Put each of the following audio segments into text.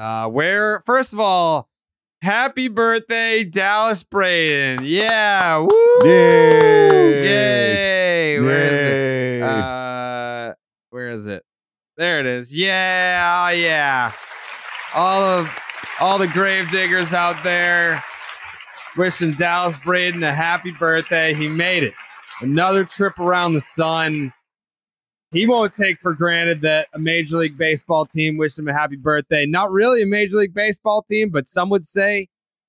Uh, where, first of all, happy birthday, Dallas Braden. Yeah. Woo. Yay. Yay. Where is Yay. it? Uh, where is it? There it is. Yeah. oh, Yeah. All of all the grave diggers out there wishing Dallas Braden a happy birthday. He made it. Another trip around the sun. He won't take for granted that a Major League Baseball team wished him a happy birthday. Not really a Major League Baseball team, but some would say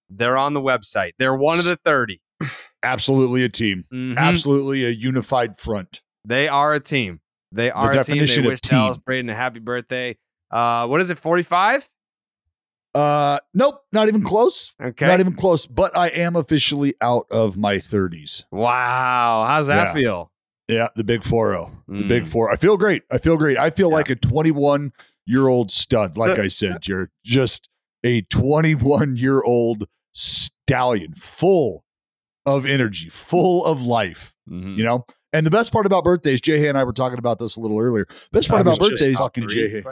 they're on the website. They're one of the 30. Absolutely a team. Mhm. Absolutely a unified front. They are a team. They are a team. definition They of wish Dallas. Braden a happy birthday. Uh, what is it, 45? Uh, nope, not even close. Okay. Not even close. But I am officially out of my 30s. Wow. How's that Yeah. feel? Yeah, the big 4 0. The Mm. big four. I feel great. I feel great. I feel Yeah. like a 21 year old stud, like I said, you're Just a 21 year old stallion, full of energy, full of life, Mhm. you know? And the best part about birthdays, Jay Hay and I were talking about this a little earlier. Best part about birthdays talking Jay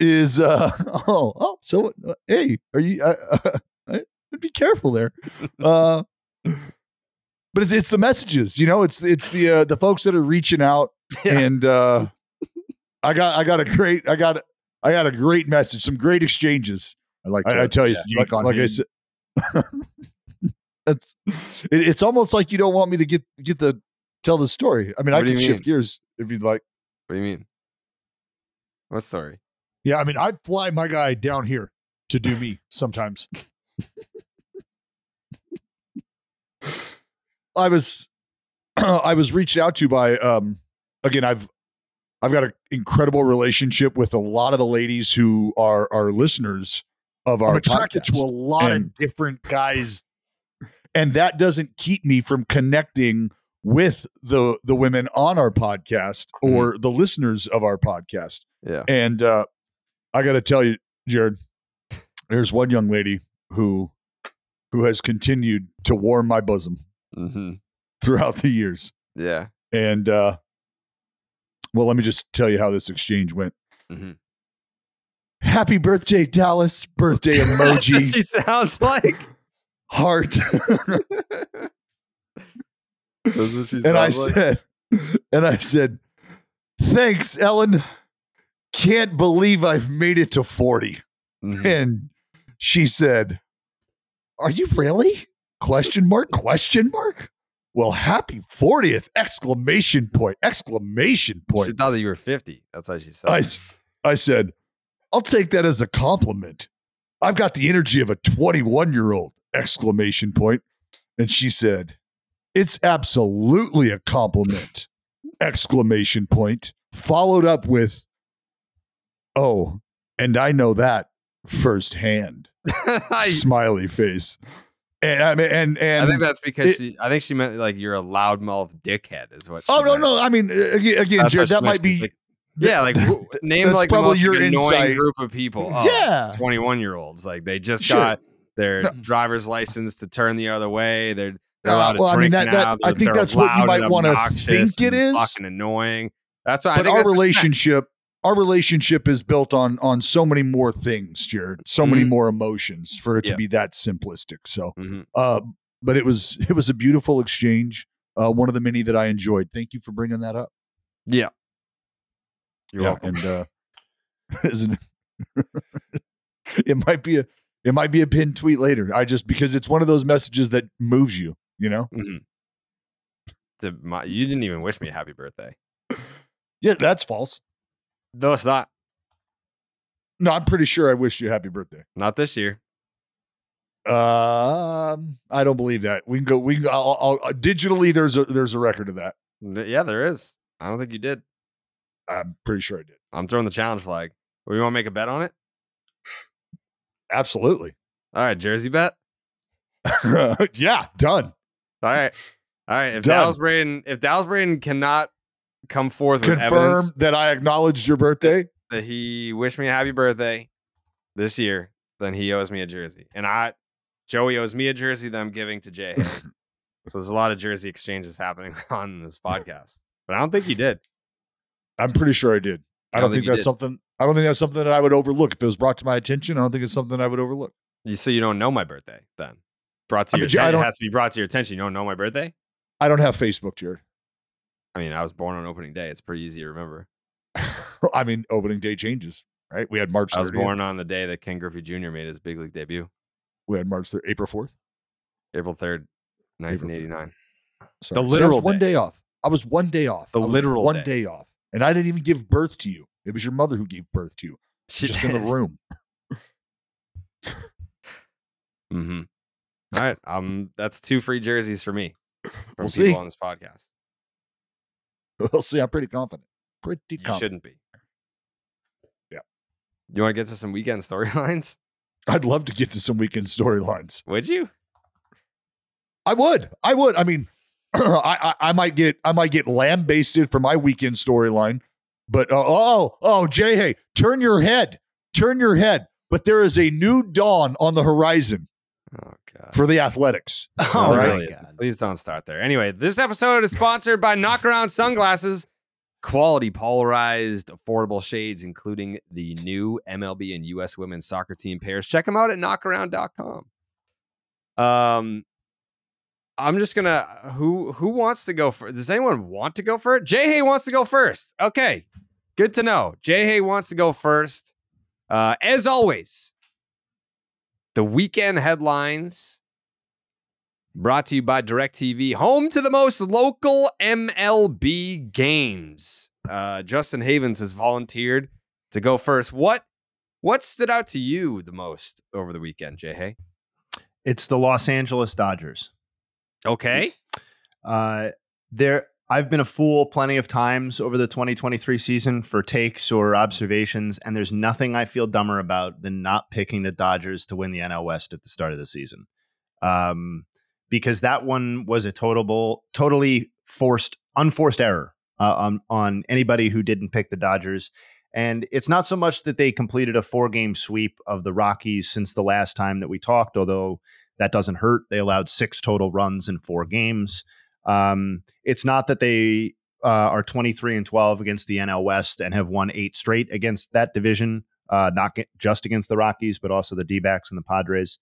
is uh oh oh so uh, hey are you uh, uh, be careful there uh but it's, it's the messages you know it's it's the uh, the folks that are reaching out Yeah. and uh i got i got a great i got i got a great message some great exchanges I like. i, I tell you like, on like i said it's it, it's almost like you don't want me to get get the tell the story i mean i What do can shift gears if you'd like What do you mean? What story? Yeah, I mean, I'd fly my guy down here to do me sometimes. I was I was reached out to by um again, I've I've got an incredible relationship with a lot of the ladies who are our listeners of our I'm attracted to a lot And- of different guys. and that doesn't keep me from connecting with the the women on our podcast or the listeners of our podcast. Yeah. And uh, I got to tell you, Jared, there's one young lady who who has continued to warm my bosom Mm-hmm. throughout the years. Yeah. And uh, well, let me just tell you how this exchange went. Mhm. Happy birthday, Dallas! Birthday emoji, she sounds like. heart. That's what she and I like. said, and I said, thanks, Ellen. Can't believe I've made it to 40. Mhm. And she said, Are you really? Question mark, question mark. Well, happy 40th! Exclamation point, exclamation point! She thought that you were 50. That's why she said I, I said, I'll take that as a compliment. I've got the energy of a 21 year old! Exclamation point. And she said, It's absolutely a compliment! Exclamation point. Followed up with, Oh, and I know that firsthand. Smiley face. And I mean, and and I think that's because it- she. I think she meant like you're a loudmouth dickhead. Is what. She oh no meant. no. I mean, uh, again, again that might be like- yeah, like name like the probably most your annoying insight. group of people. Oh, Yeah. 21 year olds. Like they just Sure. got their No. driver's license to turn the other way. They're they're Uh, allowed to well, I mean, drink that- that- now. I think that's what you might wanna think it is. Fucking annoying. That's why I but think our that's what she relationship our relationship is built on on so many more things jared so many Mhm. more emotions for it to Yeah. be that simplistic so Mhm. uh but it was it was a beautiful exchange uh one of the many that i enjoyed thank you for bringing that up Yeah. You're yeah welcome. and uh isn't it it might be a it might be a pinned tweet later. I just because it's one of those messages that moves you, you know? Mhm. To my, you didn't even wish me a happy birthday. Yeah, that's false. No, it's not. No, I'm pretty sure I wished you a happy birthday. Not this year. Um, I don't believe that. We can go. We can. I'll, I'll, uh, digitally. There's a there's a record of that. Yeah, there is. I don't think you did. I'm pretty sure I did. I'm throwing the challenge flag. You want to make a bet on it? Absolutely. All right, Jersey bet. yeah, done. All right, all right. If Done. Dallas Braden, if Dallas Braden cannot come forth with Confirm evidence that I acknowledged your birthday. that he wished me a happy birthday this year, then he owes me a jersey, and I, Joey owes me a jersey that I'm giving to Jay. So there's a lot of jersey exchanges happening on this podcast, but I don't think you did. I'm pretty sure I did. I, I don't think, think that's did. something. I don't think that's something that I would overlook if it was brought to my attention. I don't think it's something I would overlook. You so you don't know my birthday then. Brought to I your mean, attention. It has to be brought to your attention. You don't know my birthday? I don't have Facebook, Jared. I mean, I was born on opening day. It's pretty easy to remember. I mean, opening day changes, right? We had March. 30th. I was born on the day that Ken Griffey Jr. made his big league debut, We had March. 3rd, April fourth. April 3rd, April 3rd. 1989. Sorry. The So literal one day. day off. I was one day off. The literal one day. day off, and I didn't even give birth to you. It was your mother who gave birth to you. She just in the room. Mm-hmm. All right. Um, that's two free jerseys for me from We'll people see. on this podcast. We'll see. I'm pretty confident. Pretty confident. You confident. shouldn't be. Yeah. Do you want to get to some weekend storylines? I'd love to get to some weekend storylines. Would you? I would. I would. I mean, I, I I might get I might get lambasted for my weekend storyline, but uh, oh oh Jay, hey, turn your head, turn your head. But there is a new dawn on the horizon Oh God. for the Athletics. Oh, No, it my really. Please don't start there. Anyway, this episode is sponsored by Knockaround Sunglasses. Quality polarized, affordable shades, including the new MLB and US women's soccer team pairs. Check them out at knockaround.com. Um, I'm just gonna who who wants to go first? Does anyone want to go first? Jay Hay wants to go first. Okay, good to know. Jay Hay wants to go first. Uh, as always, the weekend headlines brought to you by DirecTV, home to the most local MLB games. Uh, Justin Havens has volunteered to go first. What what stood out to you the most over the weekend, Jay Hay? It's the Los Angeles Dodgers. Okay. Uh, there, I've been a fool plenty of times over the 2023 season for takes or observations, and there's nothing I feel dumber about than not picking the Dodgers to win the NL West at the start of the season, um, because that one was a total, totally forced, unforced error uh, on on anybody who didn't pick the Dodgers. And it's not so much that they completed a four game sweep of the Rockies since the last time that we talked, although that doesn't hurt. They allowed six total runs in four games. Um, it's not that they uh, are 23 and 12 against the NL West and have won eight straight against that division, uh, not get, just against the Rockies, but also the D backs and the Padres.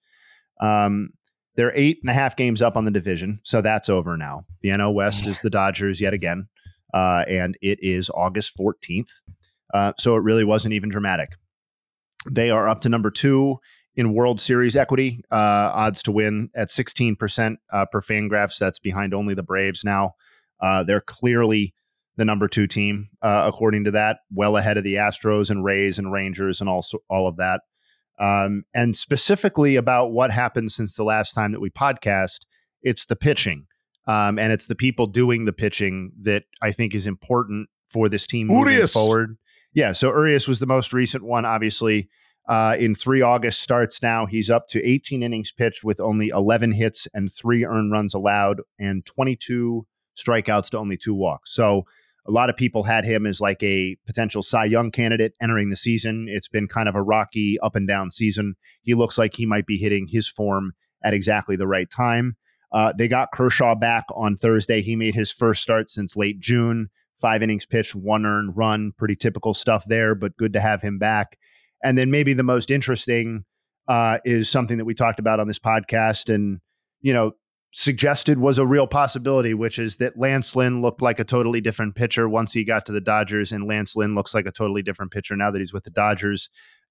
Um, they're eight and a half games up on the division, so that's over now. The NL West is the Dodgers yet again, uh, and it is August 14th. Uh, so it really wasn't even dramatic. They are up to number two in World Series equity, uh, odds to win at 16% uh, per Fangraphs. That's behind only the Braves now. Uh, they're clearly the number two team, uh, according to that, well ahead of the Astros and Rays and Rangers and also all of that. Um, and specifically about what happened since the last time that we podcast, it's the pitching. Um, and it's the people doing the pitching that I think is important for this team moving Urias. forward. Yeah, so Urias was the most recent one, obviously. Uh, in three August starts now, he's up to 18 innings pitched with only 11 hits and three earned runs allowed, and 22 strikeouts to only two walks. So a lot of people had him as like a potential Cy Young candidate entering the season. It's been kind of a rocky up and down season. He looks like he might be hitting his form at exactly the right time. Uh, they got Kershaw back on Thursday. He made his first start since late June. Five innings pitched, one earned run. Pretty typical stuff there, but good to have him back. And then maybe the most interesting uh, is something that we talked about on this podcast and, you know, suggested was a real possibility, which is that Lance Lynn looked like a totally different pitcher once he got to the Dodgers, and Lance Lynn looks like a totally different pitcher now that he's with the Dodgers.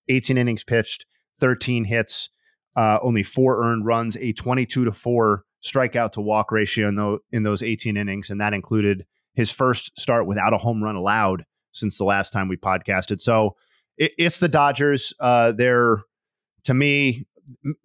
18 innings pitched, 13 hits, uh, only four earned runs, a 22 to four strikeout to walk ratio in, the, in those 18 innings, and that included his first start without a home run allowed since the last time we podcasted. So it, it's the Dodgers. Uh, they're to me,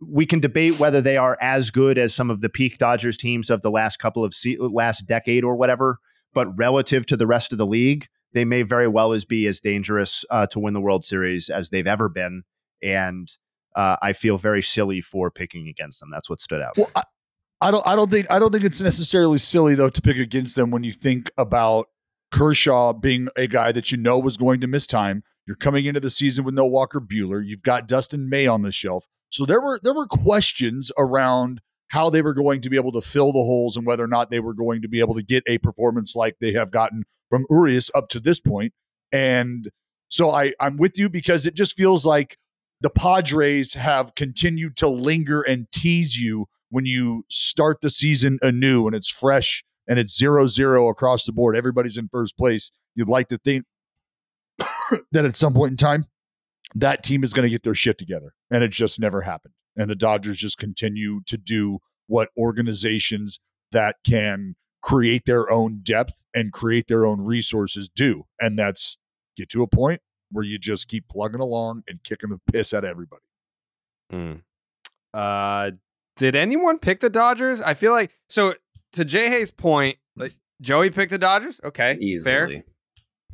we can debate whether they are as good as some of the peak Dodgers teams of the last couple of se- last decade or whatever. But relative to the rest of the league, they may very well as be as dangerous uh, to win the World Series as they've ever been. And uh, I feel very silly for picking against them. That's what stood out. Well, I, I don't. I don't think. I don't think it's necessarily silly though to pick against them when you think about Kershaw being a guy that you know was going to miss time. You're coming into the season with no Walker Buehler. You've got Dustin May on the shelf. So there were there were questions around how they were going to be able to fill the holes and whether or not they were going to be able to get a performance like they have gotten from Urias up to this point. And so I, I'm with you because it just feels like the Padres have continued to linger and tease you when you start the season anew and it's fresh and it's zero zero across the board. Everybody's in first place. You'd like to think that at some point in time, that team is going to get their shit together. And it just never happened. And the Dodgers just continue to do what organizations that can create their own depth and create their own resources do. And that's get to a point where you just keep plugging along and kicking the piss at everybody. Mm. Uh, did anyone pick the Dodgers? I feel like so. To Jay Hayes' point, like Joey picked the Dodgers. Okay, Easily. fair,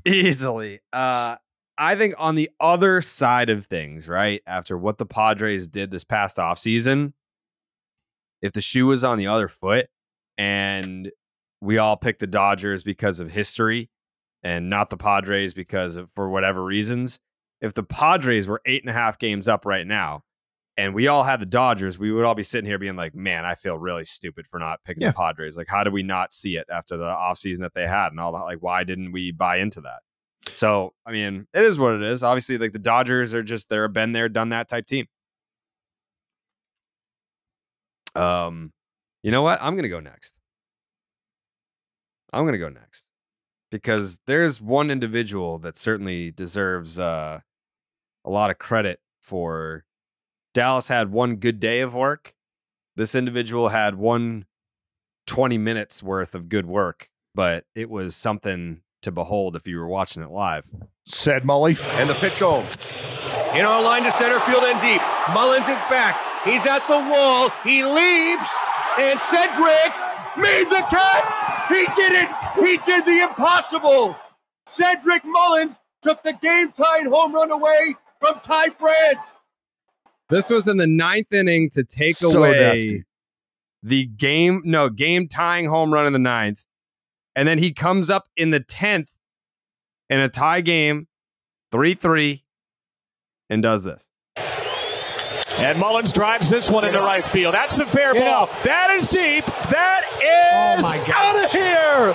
easily. Uh, I think on the other side of things, right after what the Padres did this past offseason, if the shoe was on the other foot and we all picked the Dodgers because of history and not the Padres because of for whatever reasons, if the Padres were eight and a half games up right now and we all had the Dodgers, we would all be sitting here being like, man, I feel really stupid for not picking Yeah. the Padres. Like, how did we not see it after the offseason that they had and all that? Like, why didn't we buy into that? So, I mean, it is what it is. Obviously, like the Dodgers are just they're a been there, done that type team. Um, you know what? I'm gonna go next. I'm gonna go next because there's one individual that certainly deserves uh, a lot of credit for. Dallas had one good day of work. This individual had one 20 minutes worth of good work, but it was something to behold if you were watching it live. Said Mully. And the pitch home. In on line to center field and deep. Mullins is back. He's at the wall. He leaps. And Cedric made the catch. He did it. He did the impossible. Cedric Mullins took the game tying home run away from Ty France. This was in the ninth inning to take So away nasty. the game, no, game tying home run in the ninth. And then he comes up in the 10th in a tie game, 3 3, and does this. And Mullins drives this one into right field. That's a fair ball. That is deep. That is out of here.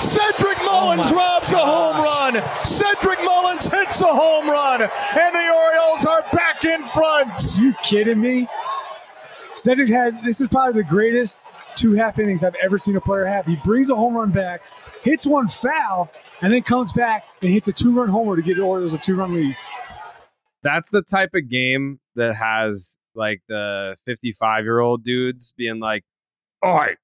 Cedric Mullins robs a home run. Cedric Mullins hits a home run. And the Orioles are back in front. You kidding me? Cedric had this is probably the greatest two half innings I've ever seen a player have. He brings a home run back, hits one foul, and then comes back and hits a two run homer to get the Orioles a two run lead. That's the type of game that has like the 55 year old dudes being like, all right,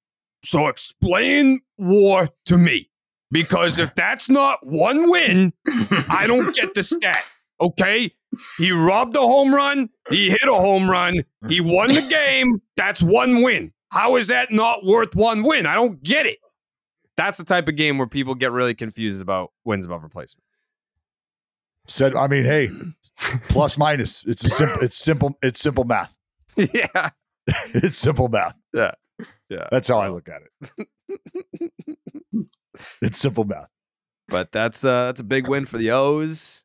so explain war to me. Because if that's not one win, I don't get the stat. Okay? He robbed a home run. He hit a home run. He won the game. That's one win. How is that not worth one win? I don't get it. That's the type of game where people get really confused about wins above replacement. Said, I mean, hey, plus minus. It's a simple. It's simple. It's simple math. yeah, it's simple math. Yeah, yeah. That's how I look at it. it's simple math. But that's uh that's a big win for the O's.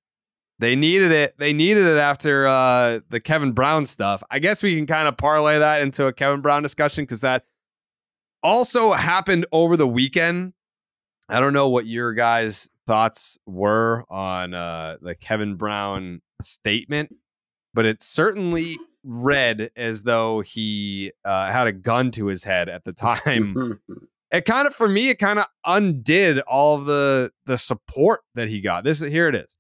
They needed it. They needed it after uh the Kevin Brown stuff. I guess we can kind of parlay that into a Kevin Brown discussion because that also happened over the weekend. I don't know what your guys' thoughts were on uh the Kevin Brown statement, but it certainly read as though he uh, had a gun to his head at the time it kind of for me it kind of undid all of the the support that he got this here it is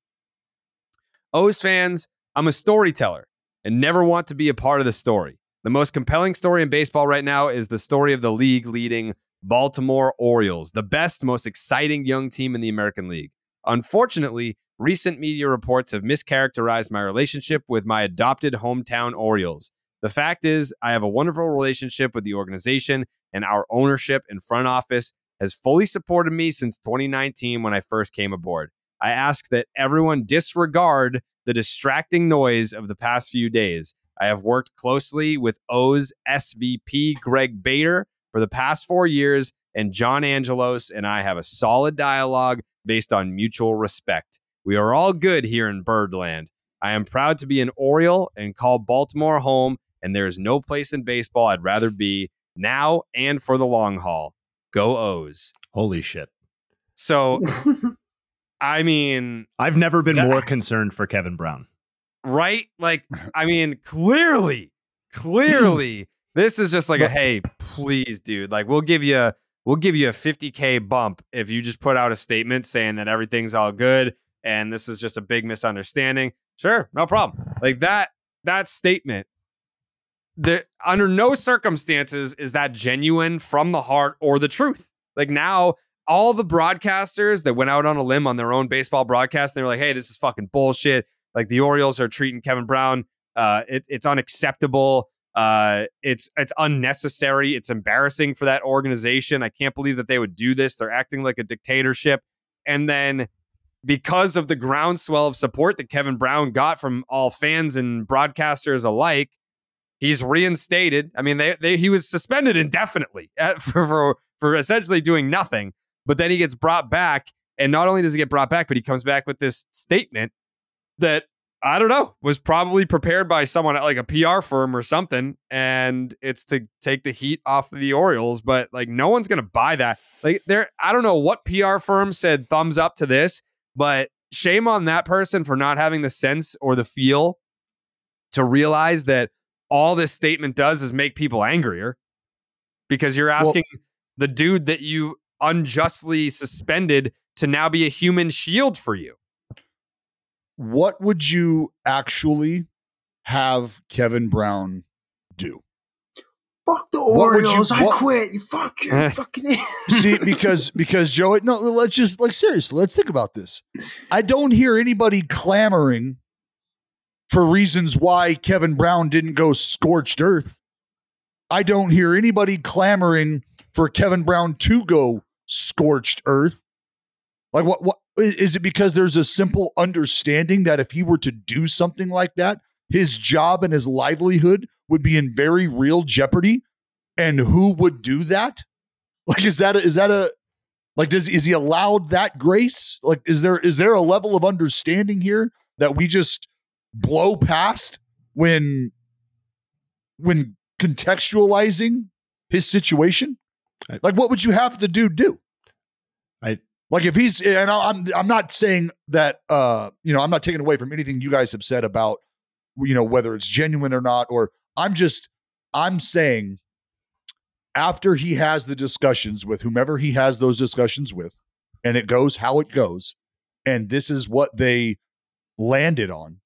o's fans i'm a storyteller and never want to be a part of the story. The most compelling story in baseball right now is the story of the league leading Baltimore Orioles, the best, most exciting young team in the American League. Unfortunately, recent media reports have mischaracterized my relationship with my adopted hometown Orioles. The fact is, I have a wonderful relationship with the organization, and our ownership and front office has fully supported me since 2019 when I first came aboard. I ask that everyone disregard the distracting noise of the past few days. I have worked closely with O's SVP Greg Bader for the past four years, and John Angelos and I have a solid dialogue based on mutual respect. We are all good here in Birdland. I am proud to be an Oriole and call Baltimore home, and there is no place in baseball I'd rather be now and for the long haul. Go O's. Holy shit. So, I mean, I've never been that- more concerned for Kevin Brown. right? Like, I mean, clearly, clearly, this is just like a hey, please, dude. Like, we'll give you we'll give you a 50k bump if you just put out a statement saying that everything's all good and this is just a big misunderstanding. Sure, no problem. Like that that statement. There, under no circumstances is that genuine from the heart or the truth. Like now, all the broadcasters that went out on a limb on their own baseball broadcast, they were like, "Hey, this is fucking bullshit." Like the Orioles are treating Kevin Brown. Uh, it, it's unacceptable. Uh, it's it's unnecessary. It's embarrassing for that organization. I can't believe that they would do this. They're acting like a dictatorship. And then because of the groundswell of support that Kevin Brown got from all fans and broadcasters alike, he's reinstated. I mean, they, they he was suspended indefinitely uh, for, for for essentially doing nothing. But then he gets brought back, and not only does he get brought back, but he comes back with this statement that I don't know was probably prepared by someone at like a PR firm or something, and it's to take the heat off of the Orioles. But like, no one's gonna buy that. Like, there, I don't know what PR firm said thumbs up to this, but shame on that person for not having the sense or the feel to realize that all this statement does is make people angrier because you're asking the dude that you unjustly suspended to now be a human shield for you. What would you actually have Kevin Brown do? Fuck the What would you- Orioles. I what- quit. You fuck you fucking See, because because Joe, no, let's just like seriously, let's think about this. I don't hear anybody clamoring for reasons why Kevin Brown didn't go scorched earth. I don't hear anybody clamoring for Kevin Brown to go scorched earth. Like what what is it because there's a simple understanding that if he were to do something like that, his job and his livelihood would be in very real jeopardy? And who would do that? Like, is that a, is that a like does is he allowed that grace? Like, is there is there a level of understanding here that we just blow past when when contextualizing his situation? Like, what would you have the dude do? I like if he's and I- I'm I'm not saying that uh you know I'm not taking away from anything you guys have said about you know whether it's genuine or not or I'm just I'm saying after he has the discussions with whomever he has those discussions with and it goes how it goes and this is what they landed on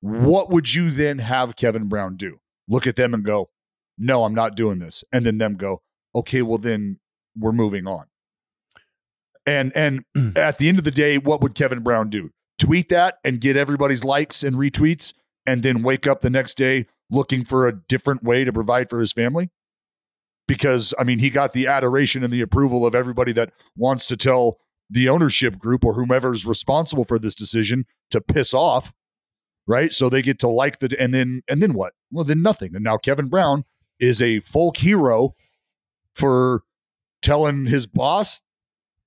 what would you then have Kevin Brown do look at them and go no I'm not doing this and then them go okay well then we're moving on and and at the end of the day, what would Kevin Brown do? Tweet that and get everybody's likes and retweets, and then wake up the next day looking for a different way to provide for his family? Because I mean, he got the adoration and the approval of everybody that wants to tell the ownership group or whomever's responsible for this decision to piss off, right? So they get to like the and then and then what? Well, then nothing. And now Kevin Brown is a folk hero for telling his boss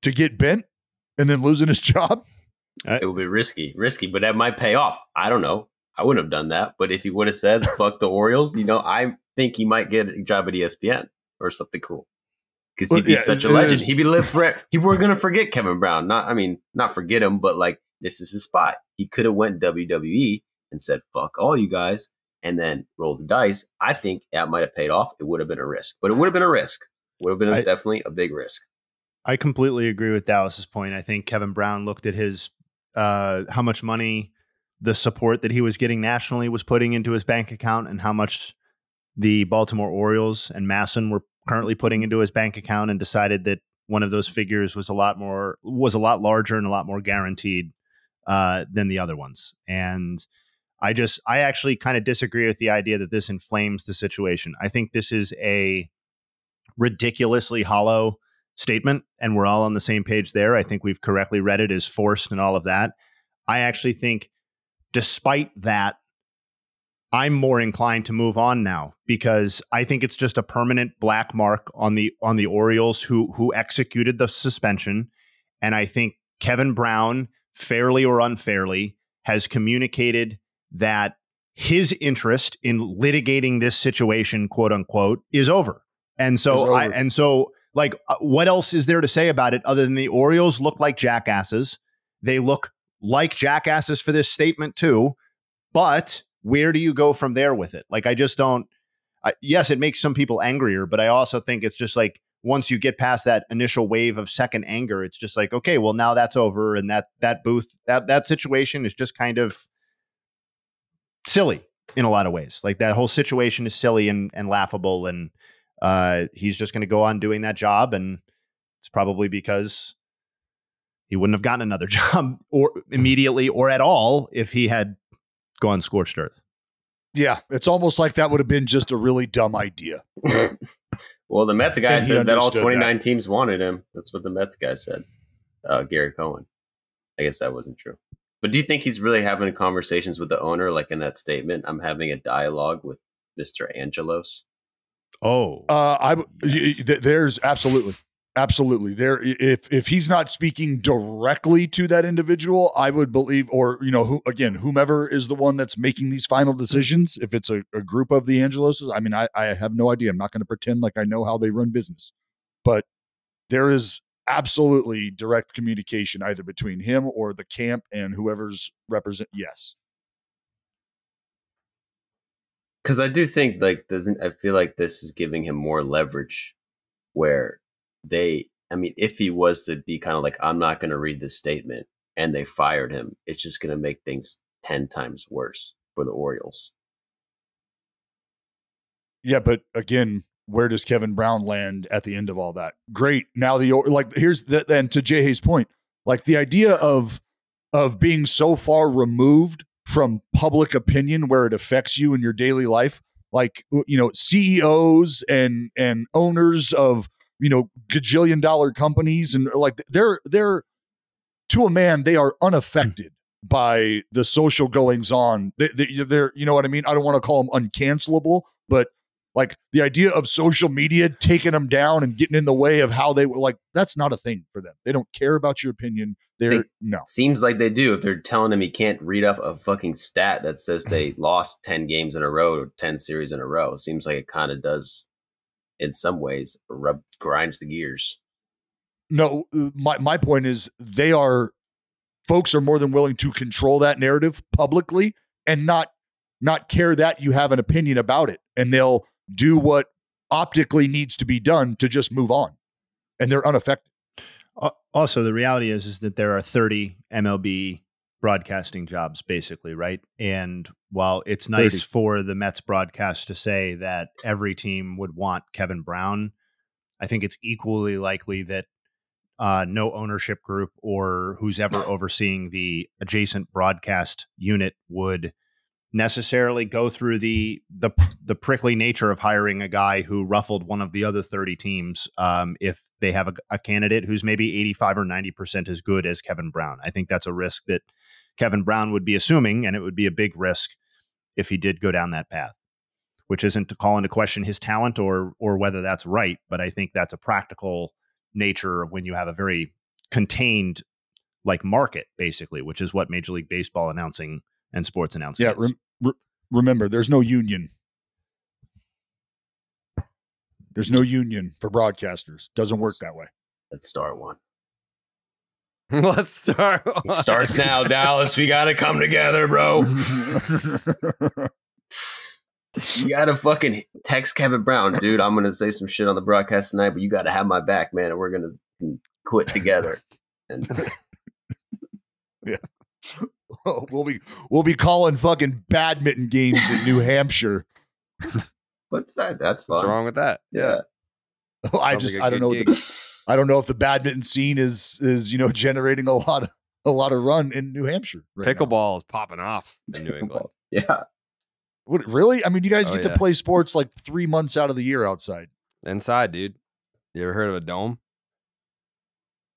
to get bent and then losing his job. Uh, it would be risky, risky, but that might pay off. I don't know. I wouldn't have done that. But if he would have said, fuck the Orioles, you know, I think he might get a job at ESPN or something cool. Because he'd Well, be yeah, such a legend. is- He'd be live for People were gonna forget Kevin Brown. Not I mean, not forget him, but like this is his spot. He could have went WWE and said, fuck all you guys, and then rolled the dice. I think that might have paid off. It would have been a risk. But it would have been a risk. Would have been a, I- definitely a big risk. I completely agree with Dallas's point. I think Kevin Brown looked at his uh, how much money the support that he was getting nationally was putting into his bank account and how much the Baltimore Orioles and MASN were currently putting into his bank account and decided that one of those figures was a lot more was a lot larger and a lot more guaranteed uh, than the other ones. And I just I actually kind of disagree with the idea that this inflames the situation. I think this is a ridiculously hollow statement, and we're all on the same page there. I think we've correctly read it as forced and all of that. I actually think, despite that, I'm more inclined to move on now because I think it's just a permanent black mark on the on the Orioles who who executed the suspension, and I think Kevin Brown, fairly or unfairly, has communicated that his interest in litigating this situation, quote unquote, is over. And so I and so like uh, what else is there to say about it other than the Orioles look like jackasses? They look like jackasses for this statement too, but where do you go from there with it? Like, I just don't. I, yes, it makes some people angrier, but I also think it's just like once you get past that initial wave of second anger, it's just like okay, well now that's over, and that that booth that that situation is just kind of silly in a lot of ways. Like that whole situation is silly and and laughable, and uh, he's just going to go on doing that job, and it's probably because he wouldn't have gotten another job or immediately or at all if he had gone scorched earth. Yeah, it's almost like that would have been just a really dumb idea. well, the Mets guy said that all 29 that. teams wanted him. That's what the Mets guy said. Uh, Gary Cohen. I guess that wasn't true. But do you think he's really having conversations with the owner, like in that statement? I'm having a dialogue with Mr. Angelos. Oh, Uh, I w- y- y- th- there's absolutely, absolutely there. If if he's not speaking directly to that individual, I would believe, or you know, who again, whomever is the one that's making these final decisions. If it's a, a group of the Angeloses, I mean, I I have no idea. I'm not going to pretend like I know how they run business, but there is absolutely direct communication either between him or the camp and whoever's represent. Yes, Because I do think like doesn't I feel like this is giving him more leverage, where they. I mean, if he was to be kind of like, I'm not going to read this statement, and they fired him, it's just going to make things ten times worse for the Orioles. Yeah, but again, where does Kevin Brown land at the end of all that? Great. Now the like here's the, then to Jay Hayes' point, like the idea of of being so far removed from public opinion where it affects you in your daily life, like you know CEOs and and owners of you know gajillion dollar companies and uh, like they're they're to a man they are hmm. unaffected by the social goings on. They, they, they're you know what I mean. I don't want to call them uncancelable, but like the idea of social media taking them down and getting in the way of how they were like that's not a thing for them. They don't care about your opinion. They're They- no. Seems like they do if they're telling him he can't read off a fucking stat that says they lost 10 games in a row or 10 series in a row. Seems like it kind of does, in some ways, rub grinds the gears. No, uh, my my point is they are folks are more than willing to control that narrative publicly and not not care that you have an opinion about it and they'll do what optically needs to be done to just move on. And they're unaffected. Al- Also, the reality is is that there are 30 MLB broadcasting jobs, basically, right? And while it's nice 30. for the Mets broadcast to say that every team would want Kevin Brown, I think it's equally likely that uh, no ownership group or who's ever overseeing the adjacent broadcast unit would necessarily go through the the the prickly nature of hiring a guy who ruffled one of the other 30 teams um, if they have a, a candidate who's maybe 85 or 90 percent as good as Kevin Brown. I think that's a risk that Kevin Brown would be assuming, and it would be a big risk if he did go down that path. Which isn't to call into question his talent or or whether that's right, but I think that's a practical nature when you have a very contained like market basically, which is what Major League Baseball announcing and sports announcing. Yeah, rem- re- remember there's no union. There's no union for broadcasters. Doesn't work that way. Let's start one. Let's start. It starts now, Dallas. We got to come together, bro. You got to fucking text Kevin Brown, dude. I'm going to say some shit on the broadcast tonight, but you got to have my back, man, and we're going to quit together. And Yeah. we'll be we'll be calling fucking badminton games in New Hampshire. What's that? That's fun. What's wrong with that? Yeah. Oh, I Sounds just like a I don't good know. Gig. The, I don't know if the badminton scene is is you know generating a lot of a lot of run in New Hampshire. right now. Pickleball is popping off in New England. Yeah. What, really? I mean, you guys Oh, get yeah. to play sports like three months out of the year outside. Inside, dude. You ever heard of a dome?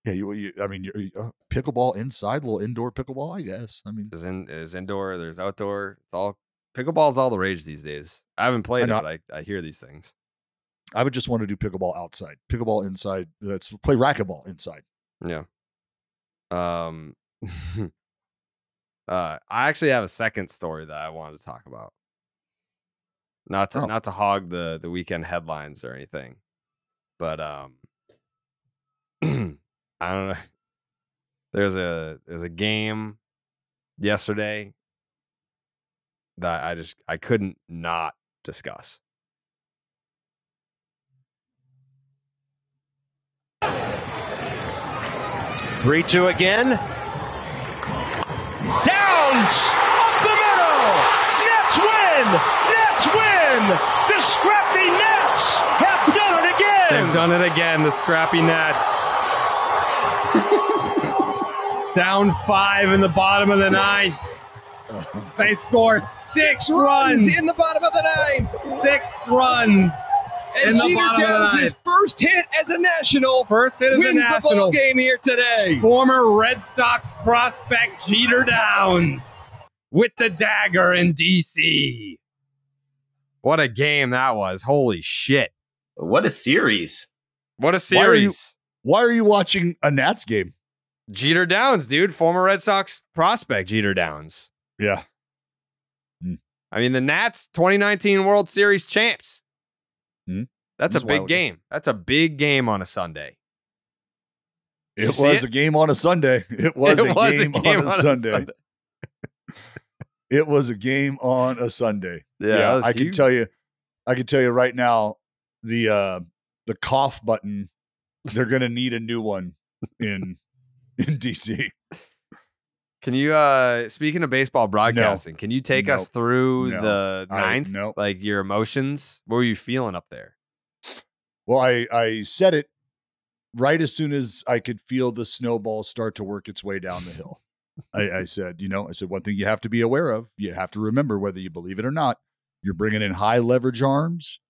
Yeah, you. you I mean, you, you- uh, pickleball inside, little indoor pickleball. I guess. I mean, There's in there's indoor, there's outdoor. It's all pickleball's all the rage these days. I haven't played it, but I, I hear these things. I would just want to do pickleball outside. Pickleball inside. Let's play racquetball inside. Yeah. Um uh I actually have a second story that I wanted to talk about. Not to Oh. not to hog the the weekend headlines or anything. But um I don't know. There's a there's a game yesterday that I just I couldn't not discuss. Three two again. Downs up the middle. Nats win. Nats win. The scrappy Nats have done it again. They've done it again, the scrappy Nats. Down five in the bottom of the ninth. They score six, runs, in the bottom of the ninth. Six runs And in the Jeter bottom of the Downs' his first hit as a national. First hit as a wins the national. ball game here today. Former Red Sox prospect Jeter Downs with the dagger in DC. What a game that was. Holy shit. What a series. What a Why are you- series. Why are you watching a Nats game? Jeter Downs, dude. Former Red Sox prospect Jeter Downs. Yeah. I mean, the Nats 2019 World Series champs. Hmm. That's That's a big wild. game. That's a big game on a Sunday. Did It was it? a game on a Sunday. It was, It a, was game on a Sunday. It was a game on a Sunday. Yeah, that was I can tell you. I can tell you right now. The uh the cough button. They're gonna need a new one in in DC. Can you uh speaking of baseball broadcasting, can you take us through No. the I- ninth? nope. Like your emotions? What were you feeling up there? Well, I I said it right as soon as I could feel the snowball start to work its way down the hill. I, I said, you know, I said one thing you have to be aware of. You have to remember whether you believe it or not. You're bringing in high leverage arms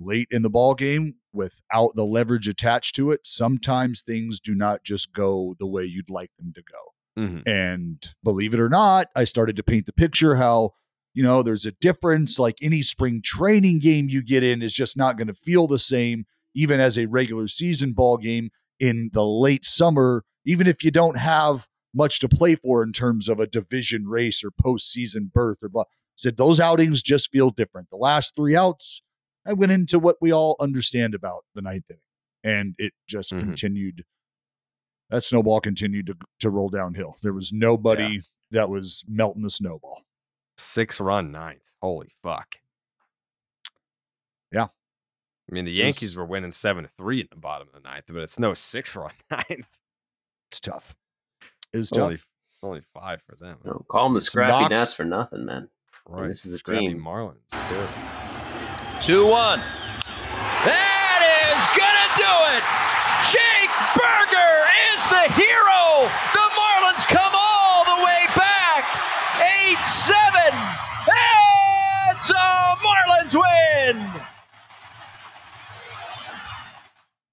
late in the ball game without the leverage attached to it. Sometimes things do not just go the way you'd like them to go. Mhm. And believe it or not, I started to paint the picture how, you know, there's a difference. Like any spring training game you get in is just not going to feel the same, even as a regular season ball game in the late summer, even if you don't have much to play for in terms of a division race or postseason berth or blah. Said those outings just feel different. The last three outs, I went into what we all understand about the ninth inning, and it just Mhm. continued. That snowball continued to to roll downhill. There was nobody that was melting the snowball. Six run ninth. Holy fuck. Yeah. I mean, the It was- Yankees were winning seven to three in the bottom of the ninth, but it's no six run ninth. It's tough. It was only, tough. only five for them. No, call them the scrappy knocks. Nats for nothing, man. And Right. this is a Scrappy team. Marlins too. 2 1. That is the hero. The Marlins come all the way back. 8 7. It's a Marlins win.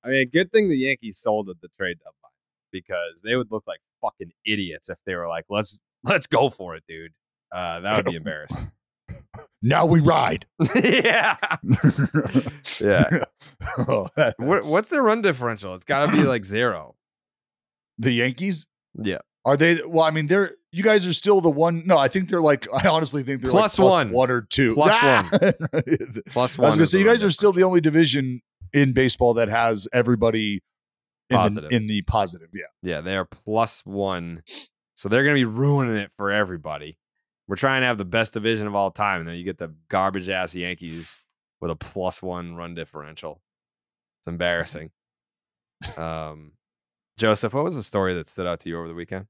I mean, good thing the Yankees sold at the trade deadline because they would look like fucking idiots if they were like, "Let's let's go for it, dude." Uh, that would be embarrassing. Now we ride. yeah, yeah. oh, What, what's their run differential? It's got to be like zero. The Yankees? Yeah, Are they? Well, I mean, they're you guys are still the one. No, I think they're like. I honestly think they're Plus like plus one. one or two. Plus Ah! plus I one. was gonna say you guys are still the only division in baseball that has everybody in Positive. the, in the positive. Yeah, Yeah, they are plus one. So they're going to be ruining it for everybody. We're trying to have the best division of all time. And then you get the garbage ass Yankees with a plus one run differential. It's embarrassing. Um, Joseph, what was the story that stood out to you over the weekend?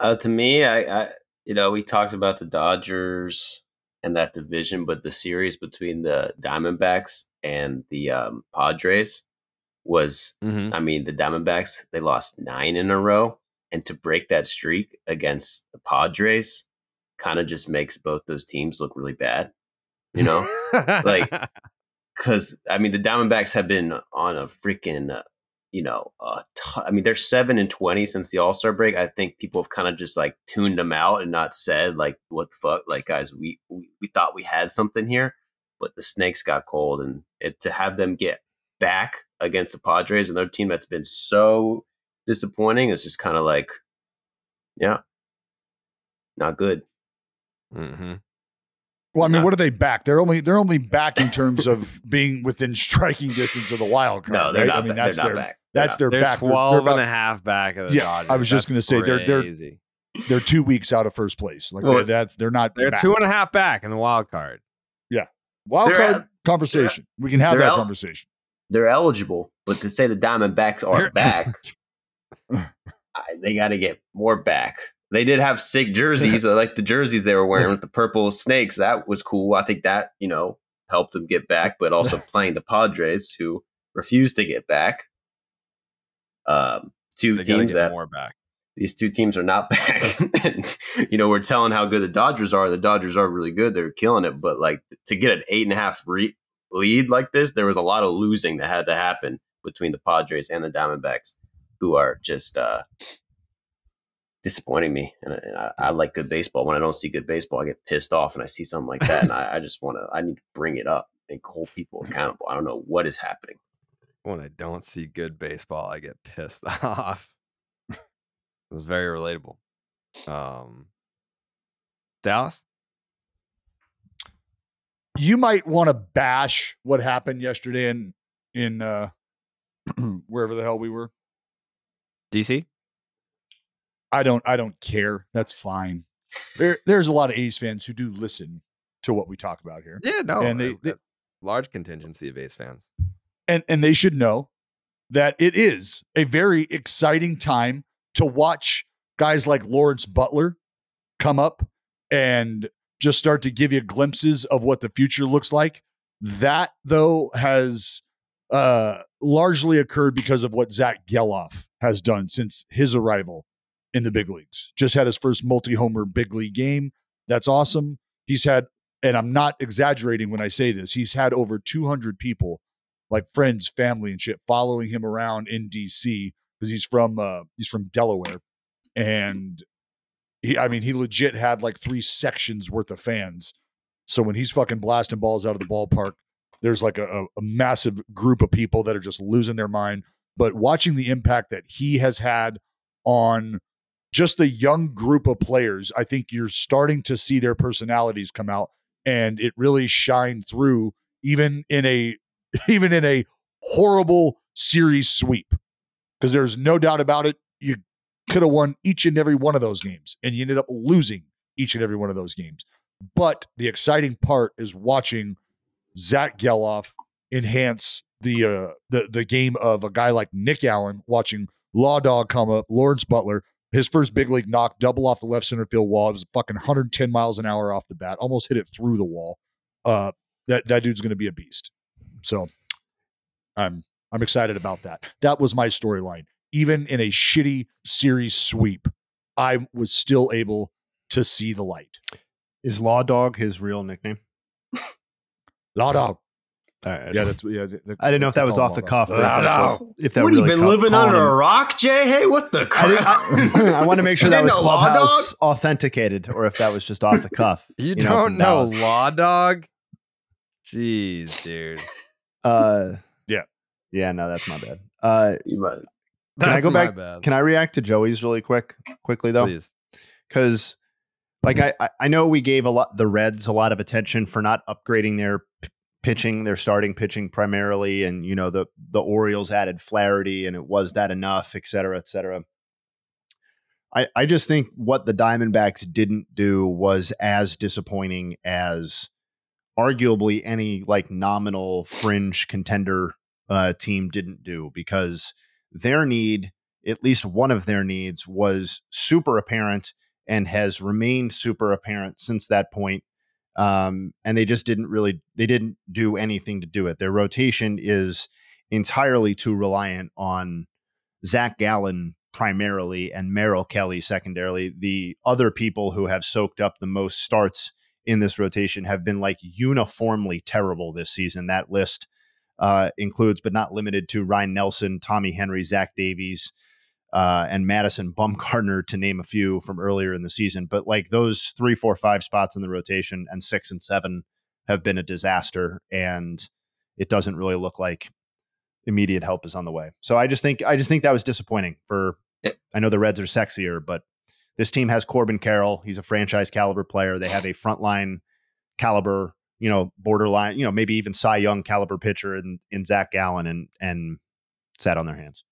Uh, to me, I, I, you know, we talked about the Dodgers and that division, but the series between the Diamondbacks and the um, Padres was, I mean, the Diamondbacks they lost nine in a row, and to break that streak against the Padres kind of just makes both those teams look really bad. You know, like because I mean the Diamondbacks have been on a freaking uh, you know I mean they're seven and twenty since the All Star break. I think people have kind of just like tuned them out and not said like what the fuck like guys we we, we thought we had something here, but the snakes got cold and it, to have them get back against the Padres another team that's been so disappointing is just kind of like yeah not good. Mm-hmm. Well, I mean, what are they back? They're only they're only back in terms of being within striking distance of the wild card. No, they're right? not I mean, ba- they're that's not their back. that's They're their They're back. 12 about- and a half back of the yeah, Dodgers. I was just going to say they're they're crazy. they're two weeks out of first place. Like Well, they're, that's they're not. They're back. two and a half back in the wild card. Yeah, wild They're card el- conversation. We can have that el- conversation. They're eligible, but to say the Diamondbacks are back, I, they got to get more back. They did have sick jerseys, I like the jerseys they were wearing with the purple snakes. That was cool. I think that you know helped them get back, but also playing the Padres, who refused to get back. Um, two They teams that more back. these two teams are not back. and, you know, we're telling how good the Dodgers are. The Dodgers are really good. They're killing it. But like to get an eight and a half re- lead like this, there was a lot of losing that had to happen between the Padres and the Diamondbacks, who are just uh, disappointing me. And, and I, I like good baseball. When I don't see good baseball, I get pissed off, and I see something like that, and I, I just want to. I need to bring it up and hold people accountable. I don't know what is happening. When I don't see good baseball, I get pissed off. it's very relatable. Um, Dallas. You might want to bash what happened yesterday in in uh, wherever the hell we were. DC. I don't I don't care. That's fine. There there's a lot of A's fans who do listen to what we talk about here. Yeah, no, and they, uh, they large contingency of A's fans. and and they should know that it is a very exciting time to watch guys like Lawrence Butler come up and just start to give you glimpses of what the future looks like. That though has uh largely occurred because of what Zack Gelof has done since his arrival in the big leagues. Just had his first multi-homer big league game. That's awesome. He's had and I'm not exaggerating when I say this. He's had over 200 people like friends, family, and shit following him around in DC because he's from uh, he's from Delaware, and he I mean he legit had like three sections worth of fans. So when he's fucking blasting balls out of the ballpark, there's like a, a massive group of people that are just losing their mind. But watching the impact that he has had on just a young group of players, I think you're starting to see their personalities come out, and it really shine through even in a even in a horrible series sweep. Because there's no doubt about it, you could have won each and every one of those games, and you ended up losing each and every one of those games. But the exciting part is watching Zack Gelof enhance the uh, the the game of a guy like Nick Allen, watching Law Dog come up, Lawrence Butler, his first big league knock, double off the left center field wall. It was fucking 110 miles an hour off the bat, almost hit it through the wall. Uh, that that dude's going to be a beast. So I'm I'm excited about that. That was my storyline. Even in a shitty series sweep, I was still able to see the light. Is Law Dog his real nickname? Law Dog. All right, I Yeah, that's yeah. th- I didn't know if that was off the cuff. Or if Law that's Dog. what, if that what, you been co- living under him- a rock, Jay? Hey, what the I, crap? didn't- I want to make sure You that was know Law Clubhouse authenticated, or if that was just off the cuff. You, know, don't from know Law Dog? Jeez, dude. Uh, yeah, yeah. No, that's my bad. Uh, you might. Can I go my back? bad. Can I react to Joey's really quick, quickly though? Please. Because, like, I I- I know we gave a lot the Reds a lot of attention for not upgrading their p- pitching, their starting pitching primarily, and you know the the Orioles added Flaherty, and it was that enough, et cetera, et cetera. I I just think what the Diamondbacks didn't do was as disappointing as arguably any like nominal fringe contender uh, team didn't do because their need at least one of their needs was super apparent and has remained super apparent since that point. Um, and they just didn't really they didn't do anything to do it. Their rotation is entirely too reliant on Zach Gallen primarily and Merrill Kelly secondarily. The other people who have soaked up the most starts in this rotation have been like uniformly terrible this season. That list uh, includes, but not limited to, Ryne Nelson, Tommy Henry, Zach Davies, uh, and Madison Bumgarner, to name a few from earlier in the season. But like those three, four, five spots in the rotation and six and seven have been a disaster, and it doesn't really look like immediate help is on the way. So I just think I just think that was disappointing for I know the Reds are sexier, but this team has Corbin Carroll. He's a franchise caliber player. They have a frontline caliber, you know, borderline, you know, maybe even Cy Young caliber pitcher in, in Zach Gallen and and sat on their hands.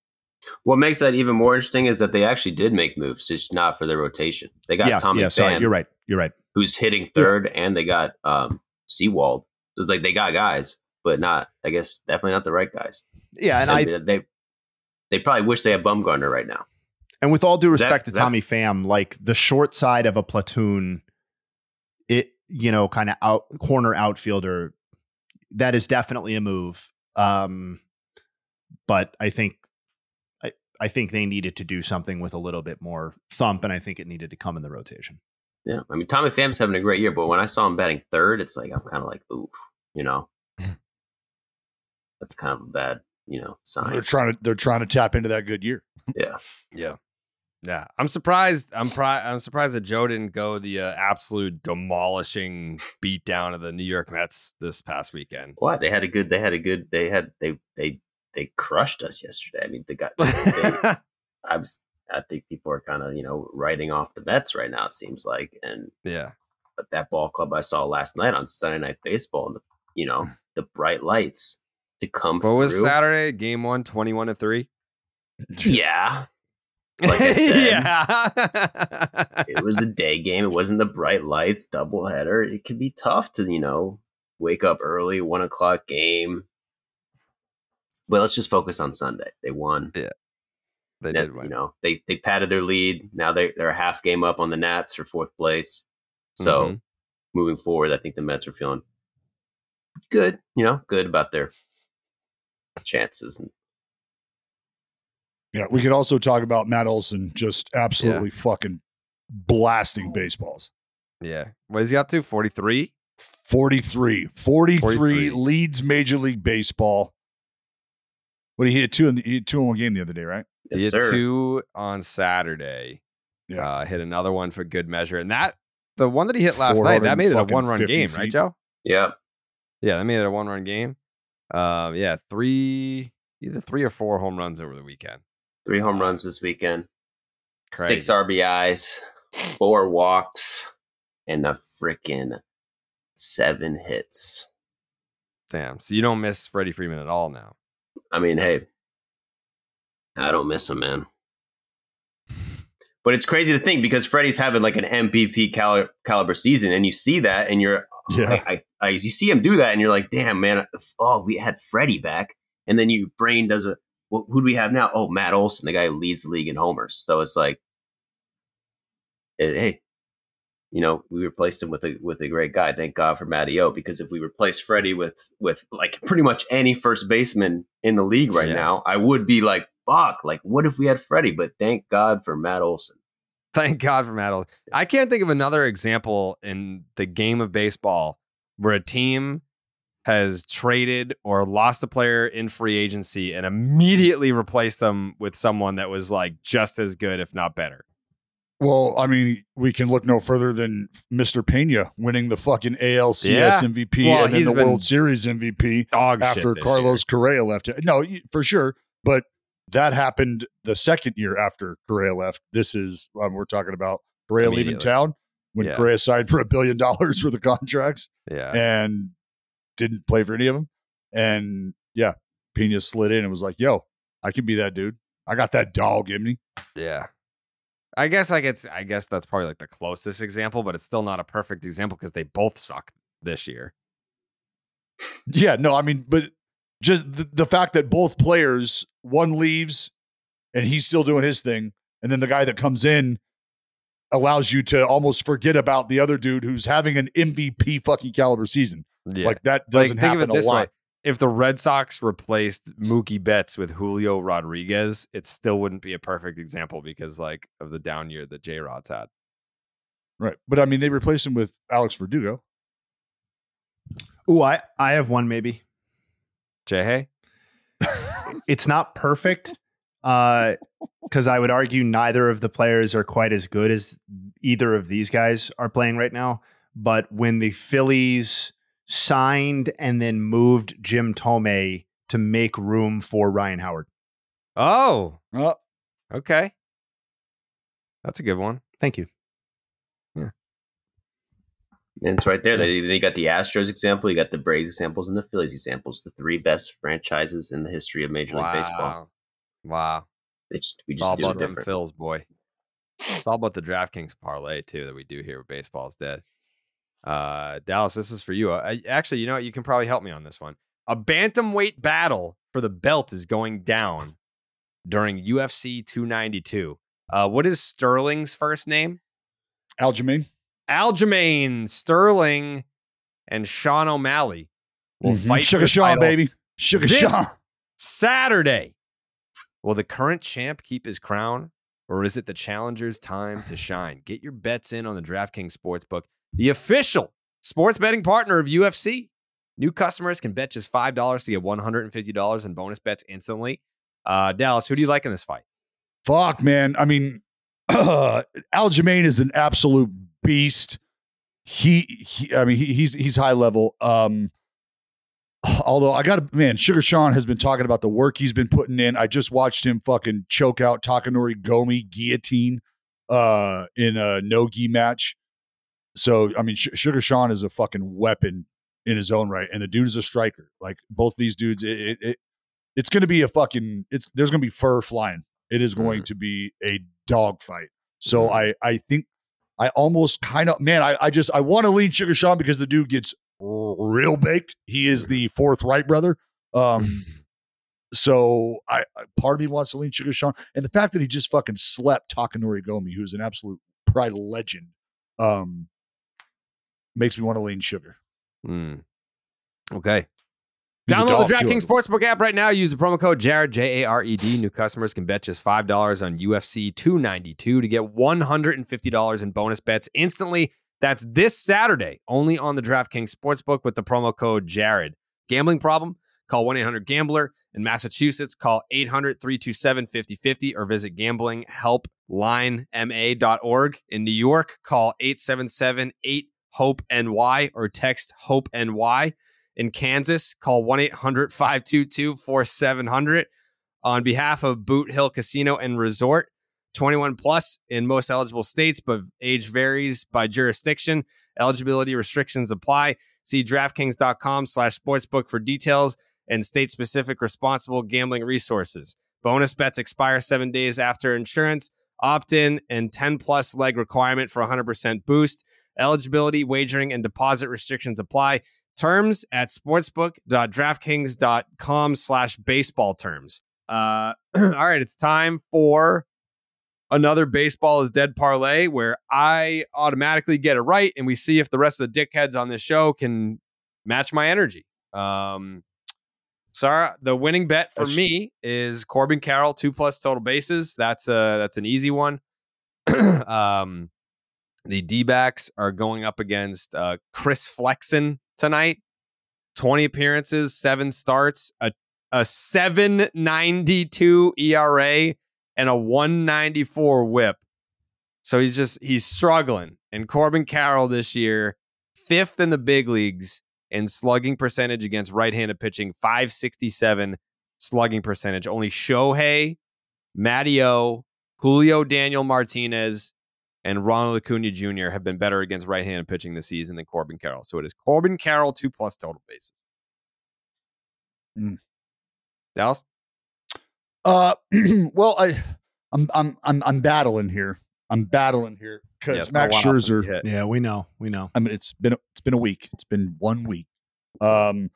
What makes that even more interesting is that they actually did make moves, just not for their rotation. They got yeah, Tommy yeah, sorry, Pham, you're right. You're right. who's hitting third, and they got um Sewald. So it's like they got guys, but not, I guess, definitely not the right guys. Yeah, and I they they probably wish they had Bumgarner right now. And with all due that- respect is to that- Tommy Pham, like the short side of a platoon, it you know, kind of out corner outfielder, that is definitely a move. Um, but I think I I think they needed to do something with a little bit more thump, and I think it needed to come in the rotation. Yeah, I mean Tommy Pham's having a great year, but when I saw him batting third, it's like I'm kind of like, oof, you know, that's kind of a bad, you know, sign. They're trying to they're trying to tap into that good year. Yeah, Yeah. Yeah, I'm surprised. I'm pri- I'm surprised that Joe didn't go the uh, absolute demolishing beatdown of the New York Mets this past weekend. What they had a good, they had a good, they had they they they crushed us yesterday. I mean, they got. They, I was. I think people are kind of you know writing off the Mets right now. It seems like, and Yeah, but that ball club I saw last night on Sunday Night Baseball, and the you know mm. the bright lights to come what was. Saturday? Game one, 21 to three. Yeah, like I said, yeah, it was a day game. It wasn't the bright lights doubleheader. It could be tough to, you know, wake up early, one o'clock game. But let's just focus on Sunday. They won. Yeah. They Net- did win. You know, they they padded their lead. Now they they're a half game up on the Nats for fourth place. So Mhm. moving forward, I think the Mets are feeling good. You know, good about their chances. And Yeah, we could also talk about Matt Olson just absolutely fucking blasting baseballs. Yeah. What is he up to? 43? 43. 43, 43. leads Major League Baseball. What he hit two in the, he hit two in one game the other day, right? he hit two on Saturday. Yeah. Uh, hit another one for good measure. And that, the one that he hit last night, that made it a one run game, right. Joe? yeah, Yeah, that made it a one run game. Um, yeah, three, either three or four home runs over the weekend. three home runs this weekend. six RBIs, four walks, and a freaking seven hits. Damn. So you don't miss Freddie Freeman at all now. I mean, hey, I don't miss him, man. But it's crazy to think because Freddie's having like an MVP cali- caliber season, and you see that, and you're, Yeah. I, I, I, you see him do that, and you're like, damn, man, oh, we had Freddie back, and then your brain does a, well, who do we have now? Oh, Matt Olson, the guy who leads the league in homers. So it's like, eh, hey, you know, we replaced him with a with a great guy. Thank God for Matty O, because if we replace Freddie with with like pretty much any first baseman in the league right Yeah. now, I would be like, fuck, like what if we had Freddie? But thank God for Matt Olson. Thank God for Matt. Olson. I can't think of another example in the game of baseball where a team has traded or lost a player in free agency and immediately replaced them with someone that was like just as good, if not better. Well, I mean, we can look no further than Mr. Pena winning the fucking ALCS Yeah. MVP Well, and then the World Series MVP after Carlos Correa left. No, for sure. But that happened the second year after Correa left. This is um, we're talking about Correa leaving town when Yeah. Correa signed for a billion dollars for the contracts Yeah. and didn't play for any of them. And yeah, Pena slid in and was like, "Yo, I can be that dude. I got that dog in me." Yeah. I guess like it's I guess that's probably like the closest example, but it's still not a perfect example because they both suck this year. Yeah, no, I mean, but just the, the fact that both players, one leaves and he's still doing his thing. And then the guy that comes in allows you to almost forget about the other dude who's having an MVP fucking caliber season. Yeah. Like that doesn't think happen of it this a lot. way. If the Red Sox replaced Mookie Betts with Julio Rodriguez, it still wouldn't be a perfect example because like of the down year that J Rod's had. Right. But I mean, they replaced him with Alex Verdugo. Ooh, I, I have one maybe. Jay Hay? It's not perfect. Uh because I would argue neither of the players are quite as good as either of these guys are playing right now. But when the Phillies signed and then moved Jim Thome to make room for Ryan Howard. Oh, Oh, okay. That's a good one. Thank you. Yeah. And it's right there. They, they got the Astros example, you got the Braves examples, and the Phillies examples. The three best franchises in the history of Major League Baseball. Wow. They just we It's just all do it about them different. fills, boy. It's all about the DraftKings parlay too that we do here with Baseball's Dead. Uh, Dallas, this is for you. Actually, you know what? You can probably help me on this one. A bantamweight battle for the belt is going down during UFC 292. Uh, what is Sterling's first name? Aljamain. Aljamain Sterling and Sean O'Malley will Mhm. fight. Sugar for the Sean, title baby. Sugar this Sean. Saturday. Will the current champ keep his crown, or is it the challenger's time to shine? Get your bets in on the DraftKings Sportsbook, the official sports betting partner of UFC. New customers can bet just five dollars to get one hundred and fifty dollars in bonus bets instantly. Uh, Dallas, who do you like in this fight? Fuck, man. I mean, Aljamain is an absolute beast. He, he I mean, he, he's he's high level. Um, although I got to man, Sugar Sean has been talking about the work he's been putting in. I just watched him fucking choke out Takanori Gomi guillotine uh in a no gi match. So I mean, Sh- Sugar Sean is a fucking weapon in his own Wright, and the dude is a striker. Like both these dudes, it, it, it it's going to be a fucking. It's there's going to be fur flying. It is going to be a dog fight. So I I think I almost kind of man I I just I want to lean Sugar Sean because the dude gets real baked. He is the fourth right brother. Um. So I I- part of me wants to lean Sugar Sean, and the fact that he just fucking slept Takanori Gomi, who's an absolute pride legend, um, makes me want to lean Sugar. Hmm. Okay. He's Download the. DraftKings Sportsbook app right now. Use the promo code Jared J A R E D. New customers can bet just five dollars on UFC 292 to get one hundred and fifty dollars in bonus bets instantly. That's this Saturday only on the DraftKings Sportsbook with the promo code Jared. Gambling problem? Call 1 800 Gambler. In Massachusetts, call 800 327 5050 or visit gamblinghelplinema.org. In New York, call 877 8 HOPE NY or text HOPE NY. In Kansas, call 1 800 522 4700. On behalf of Boot Hill Casino and Resort, 21 plus in most eligible states, but age varies by jurisdiction. Eligibility restrictions apply. See DraftKings.com slash sportsbook for details and state-specific responsible gambling resources. Bonus bets expire seven days after insurance, opt-in, and 10-plus leg requirement for 100% boost. Eligibility, wagering, and deposit restrictions apply. Terms at sportsbook.draftkings.com slash baseball terms. Uh, all right, it's time for another baseball is dead parlay where I automatically get it right, and we see if the rest of the dickheads on this show can match my energy. Um, Sarah, the winning bet for me is Corbin Carroll two plus total bases. That's a that's an easy one. um, the D backs are going up against uh, Chris Flexen tonight. 20 appearances, seven starts, a, a 792 ERA, and a 194 whip. So he's just he's struggling. And Corbin Carroll this year, fifth in the big leagues in slugging percentage against right-handed pitching, 567 slugging percentage. Only Shohei, Matteo, Julio Daniel Martinez, and Ronald Acuna Jr. have been better against right-handed pitching this season than Corbin Carroll. So it is Corbin Carroll two plus total bases. Mm. Dallas. Uh, well, I, I'm, I'm, I'm, I'm battling here. I'm battling here Yeah, because it's been a Max Scherzer. Yeah, we know, we know. I mean, it's been, it's been a week. It's been one week. Um,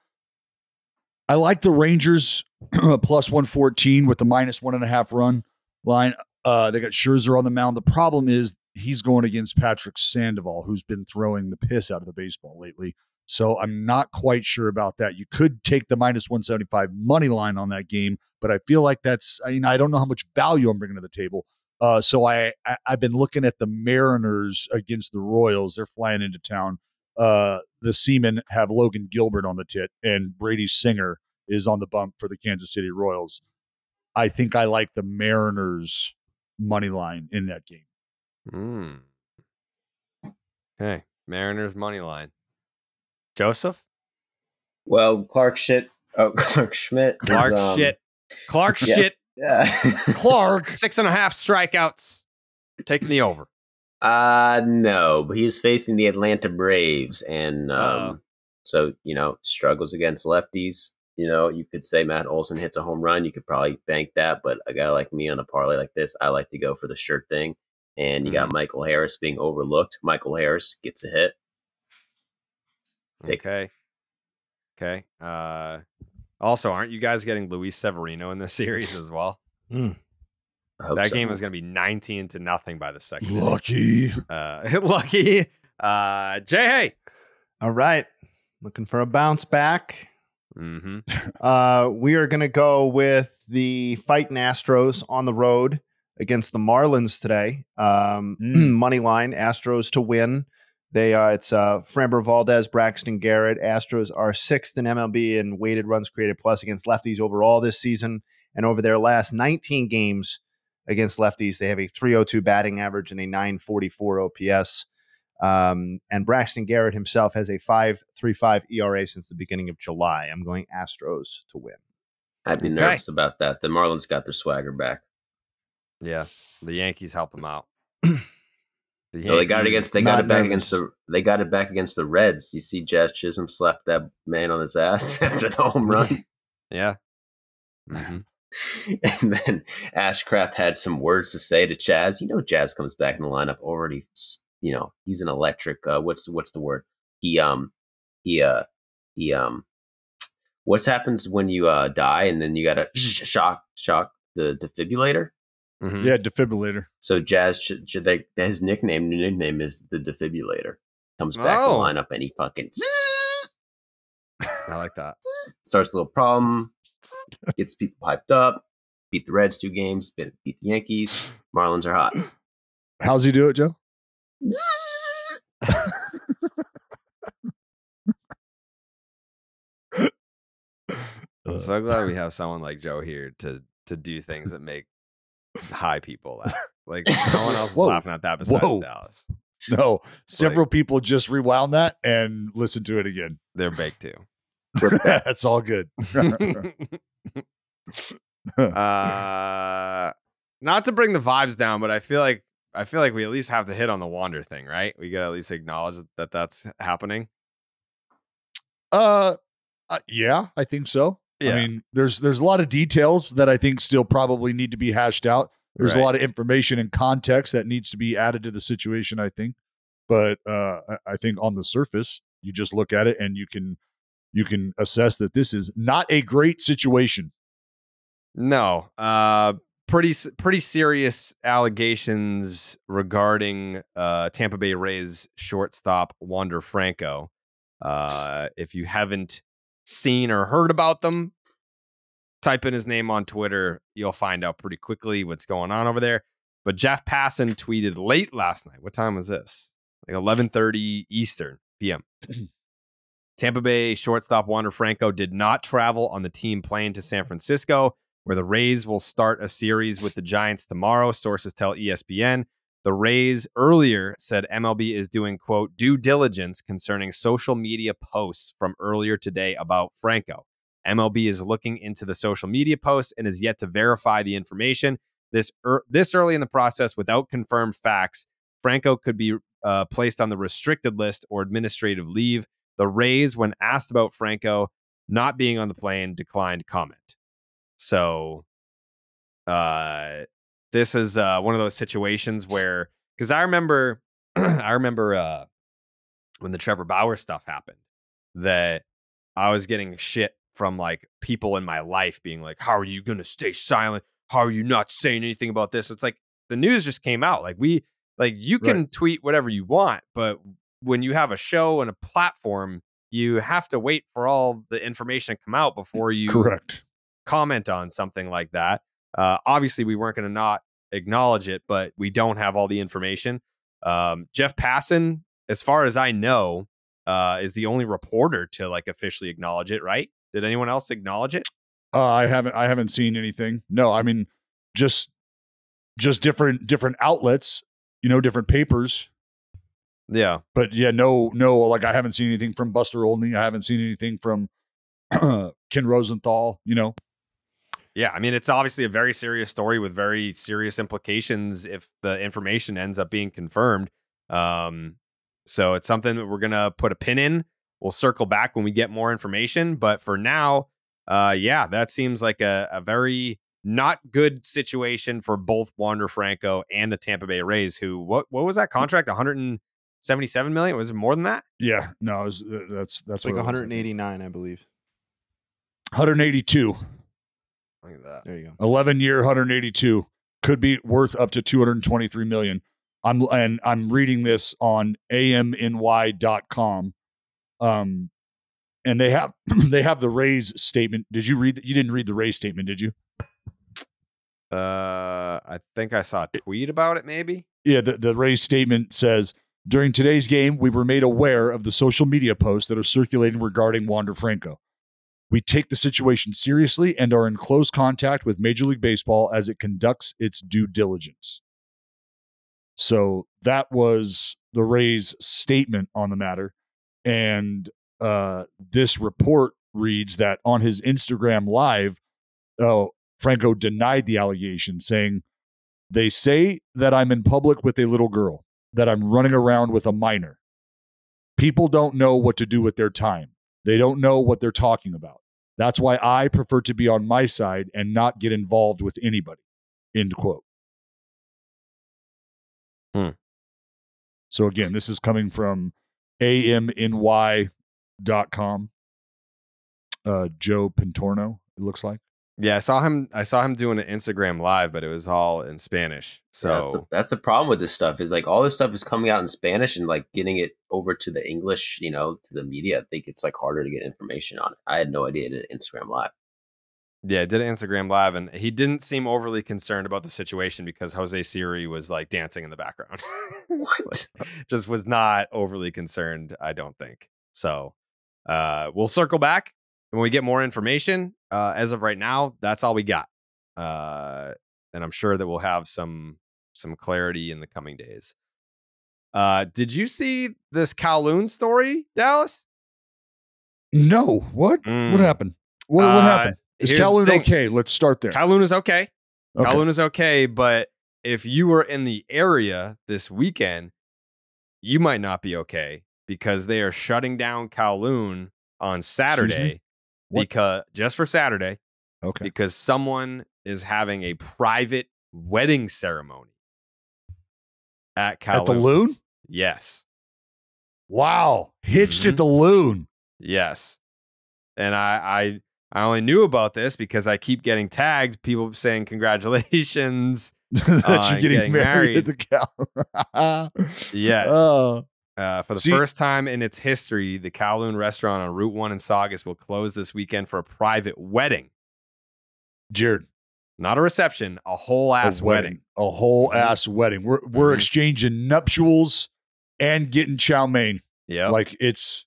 I like the Rangers plus 114 with the minus one and a half run. line. Uh, they got Scherzer on the mound. The problem is he's going against Patrick Sandoval, who's been throwing the piss out of the baseball lately. So I'm not quite sure about that. You could take the minus 175 money line on that game, but I feel like that's, I mean, I don't know how much value I'm bringing to the table. Uh, so I, I I've been looking at the Mariners against the Royals. They're flying into town. Uh, the Seamen have Logan Gilbert on the tit, and Brady Singer is on the bump for the Kansas City Royals. I think I like the Mariners money line in that game. Mm. Okay, Mariners money line. Joseph, Well, Clark shit. Oh, Clarke Schmidt. is, Clark um, shit, Clark yeah. shit, Yeah. Clark six and a half strikeouts. Taking the over. Uh no, but he's facing the Atlanta Braves, and um, Uh-oh. so you know struggles against lefties. You know, you could say Matt Olson hits a home run. You could probably bank that, but a guy like me on a parlay like this, I like to go for the shirt thing. And you got Michael Harris being overlooked. Michael Harris gets a hit. Pick- Okay. Okay. Uh, also, aren't you guys getting Luis Severino in this series as well? I hope That so. game is going to be 19 to nothing by the second. inning. Lucky. Uh, lucky. Uh, Jay, hey. All right. Looking for a bounce back. Mm-hmm. Uh, we are going to go with the fighting Astros on the road against the Marlins today. Um, money line Astros to win. They uh, it's uh, Framber Valdez, Braxton Garrett. Astros are sixth in MLB in weighted runs created plus against lefties overall this season, and over their last 19 games against lefties, they have a 302 batting average and a 944 OPS. Um, and Braxton Garrett himself has a 5.35 ERA since the beginning of July. I'm going Astros to win. I'd be Okay. nervous about that. The Marlins got their swagger back. Yeah. The Yankees help them out. The So they got it against. They got it back nervous. against the. They got it back against the Reds. You see, Jazz Chisholm slapped that man on his ass after the home run, Yeah. Mhm. and then Ashcraft had some words to say to Chaz. You know, Jazz comes back in the lineup already. You know, he's an electric. Uh, what's what's the word? He um he uh he um. What happens when you uh die and then you gotta shock shock the defibrillator? Mhm. Yeah, defibrillator. So Jazz, ch- ch- they, his nickname new nickname is the defibrillator. Comes back Oh. to line up and he fucking I like that. starts a little problem, gets people hyped up. Beat the Reds two games, beat, beat the Yankees. Marlins are hot. How's he do it, Joe? I'm so glad we have someone like Joe here to to do things that make high people laugh. Like no one else is Whoa. laughing at that besides Whoa. Dallas. No, several people just rewound that and listened to it again. They're baked too. That's all good. uh not to bring the vibes down, but I feel like I feel like we at least have to hit on the Wander thing, right? We got to at least acknowledge that that's happening. Uh, uh, yeah, I think so. Yeah. I mean, there's there's a lot of details that I think still probably need to be hashed out. There's Right. a lot of information and context that needs to be added to the situation. I think, but uh, I, I think on the surface, you just look at it and you can you can assess that this is not a great situation. No, uh, pretty s- pretty serious allegations regarding uh, Tampa Bay Rays shortstop Wander Franco. Uh, if you haven't seen or heard about them, type in his name on Twitter. You'll find out pretty quickly what's going on over there. But Jeff Passan tweeted late last night. What time was this? Like eleven thirty Eastern PM. Tampa Bay shortstop Wander Franco did not travel on the team plane to San Francisco, where the Rays will start a series with the Giants tomorrow. Sources tell ESPN. The Rays earlier said MLB is doing, quote, due diligence concerning social media posts from earlier today about Franco. MLB is looking into the social media posts and is yet to verify the information. This, er, this early in the process, without confirmed facts, Franco could be uh, placed on the restricted list or administrative leave. The Rays, when asked about Franco not being on the plane, declined comment. So, uh, this is uh, one of those situations where, because I remember, I remember uh, when the Trevor Bauer stuff happened, that I was getting shit from like people in my life being like, "How are you gonna stay silent? how are you not saying anything about this? It's like the news just came out. Like we like you can tweet whatever you want, but when you have a show and a platform, you have to wait for all the information to come out before you Correct. comment on something like that. Uh, obviously, we weren't going to not acknowledge it, but we don't have all the information. Um, Jeff Passan, as far as I know, uh, is the only reporter to like officially acknowledge it. Right? Did anyone else acknowledge it? Uh, I haven't I haven't seen anything. No, I mean just just different different outlets, you know, different papers. Yeah. But yeah, no, no, like I haven't seen anything from Buster Olney. I haven't seen anything from Ken Rosenthal, you know. Yeah, I mean, it's obviously a very serious story with very serious implications if the information ends up being confirmed. Um, so it's something that we're gonna put a pin in. We'll circle back when we get more information. But for now, uh, yeah, that seems like a, a very not good situation for both Wander Franco and the Tampa Bay Rays. Who what what was that contract? 177 million? Was it more than that? Yeah, no, it was, uh, that's that's like what it 189, I believe. 182. Look at that. There you go. 11 year 182 could be worth up to 223 million. I'm and I'm reading this on amny.com. Um and they have they have the Rays statement. Did you read you didn't read the Rays statement, did you? Uh, I think I saw a tweet about it. Maybe. Yeah, the, the Rays statement says during today's game, we were made aware of the social media posts that are circulating regarding Wander Franco. We take the situation seriously and are in close contact with Major League Baseball as it conducts its due diligence. So that was the Rays' statement on the matter. And uh, this report reads that on his Instagram live, uh, Franco denied the allegation, saying, They say that I'm in public with a little girl, that I'm running around with a minor. People don't know what to do with their time. They don't know what they're talking about. That's why I prefer to be on my side and not get involved with anybody. End quote. Hmm. So again, this is coming from amny.com. Uh, Joe Pantorno, it looks like. Yeah, I saw him. I saw him doing an Instagram live, but it was all in Spanish. So that's the, that's the problem with this stuff is like all this stuff is coming out in Spanish and like getting it over to the English, you know, to the media. I think it's like harder to get information on it. I had no idea it did Instagram live. yeah, did an Instagram live, and he didn't seem overly concerned about the situation because Jose Siri was like dancing in the background. What? Just was not overly concerned. I don't think so. Uh, we'll circle back when we get more information. Uh, as of right now, that's all we got. Uh, and I'm sure that we'll have some some clarity in the coming days. Uh, did you see this Kowloon story, Dallas? No. What? Mm. What happened? What, what Uh, happened? Is Kowloon okay? Let's start there. Kowloon is okay. Okay. Kowloon is okay, but if you were in the area this weekend, you might not be okay because they are shutting down Kowloon on Saturday What? because just for Saturday Okay. because someone is having a private wedding ceremony at Kowloon. At the loon? Yes. Wow. Hitched Mm-hmm. at the loon. Yes. And I, I I only knew about this because I keep getting tagged, people saying congratulations. that on you're getting, married, at the cow. Yes. Oh. Uh, for the See- first time in its history, the Kowloon restaurant on Route 1 in Saugus will close this weekend for a private wedding. Jared. Not a reception, a whole ass a wedding. A whole Mhm. ass wedding. We're we're Mhm. exchanging nuptials and getting chow mein. Yeah. Like it's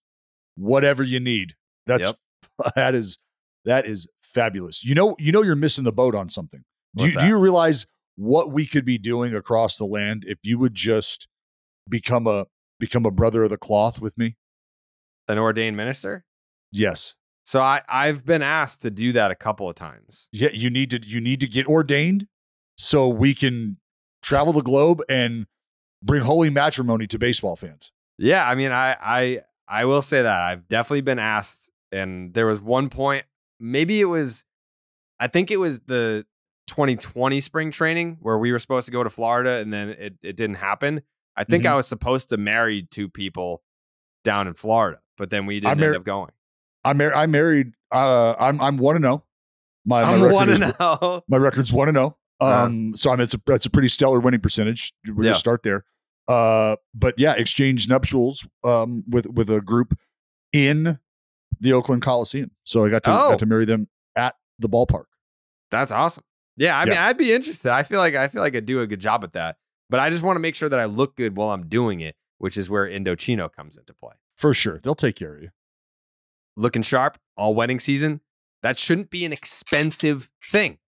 whatever you need. That's that is that is fabulous. You know, you know you're missing the boat on something. Do you, do you realize what we could be doing across the land if you would just become a become a brother of the cloth with me? An ordained minister? Yes. So I, I've been asked to do that a couple of times. Yeah, you need to you need to get ordained so we can travel the globe and bring holy matrimony to baseball fans. Yeah, I mean, I I I will say that I've definitely been asked, and there was one point, maybe it was, I think it was the 2020 spring training where we were supposed to go to Florida, and then it it didn't happen. I think Mhm. I was supposed to marry two people down in Florida, but then we didn't mar- end up going. I mar- I married uh I'm I'm 1 and 0. My, my I'm one is- and zero. My record's one and zero. Uh-huh. Um, so I mean, it's a that's a pretty stellar winning percentage. We're Yeah. gonna start there. Uh, but yeah, exchanged nuptials um with with a group in the Oakland Coliseum. So I got to Oh. got to marry them at the ballpark. That's awesome. Yeah, I mean, I'd be interested. I feel like I feel like I'd do a good job at that, but I just want to make sure that I look good while I'm doing it, which is where Indochino comes into play. For sure, they'll take care of you. Looking sharp all wedding season. That shouldn't be an expensive thing.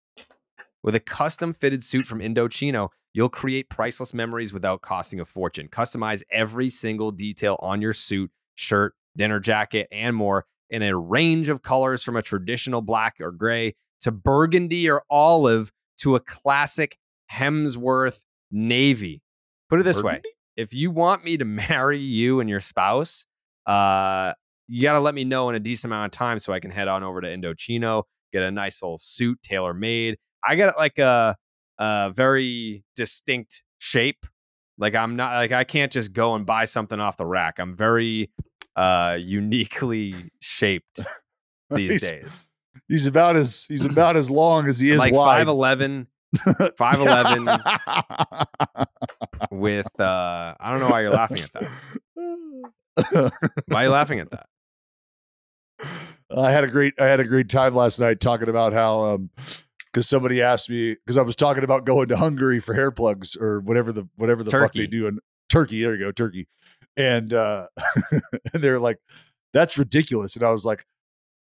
With a custom fitted suit from Indochino, you'll create priceless memories without costing a fortune. Customize every single detail on your suit, shirt, dinner jacket, and more in a range of colors from a traditional black or gray to burgundy or olive to a classic Hemsworth navy. Put it this way if you want me to marry you and your spouse, uh, you got to let me know in a decent amount of time so I can head on over to Indochino, get a nice little suit tailor made. I got like a, a very distinct shape. Like I'm not like I can't just go and buy something off the rack. I'm very uh uniquely shaped these He's- days. He's about as he's about as long as he is like wide. 5'11, 5'11 with uh I don't know why you're laughing at that. Why are you laughing at that? I had a great I had a great time last night talking about how um because somebody asked me because I was talking about going to Hungary for hair plugs or whatever the whatever the fuck they do in Turkey. There you go, Turkey. And uh and they're like, that's ridiculous. And I was like,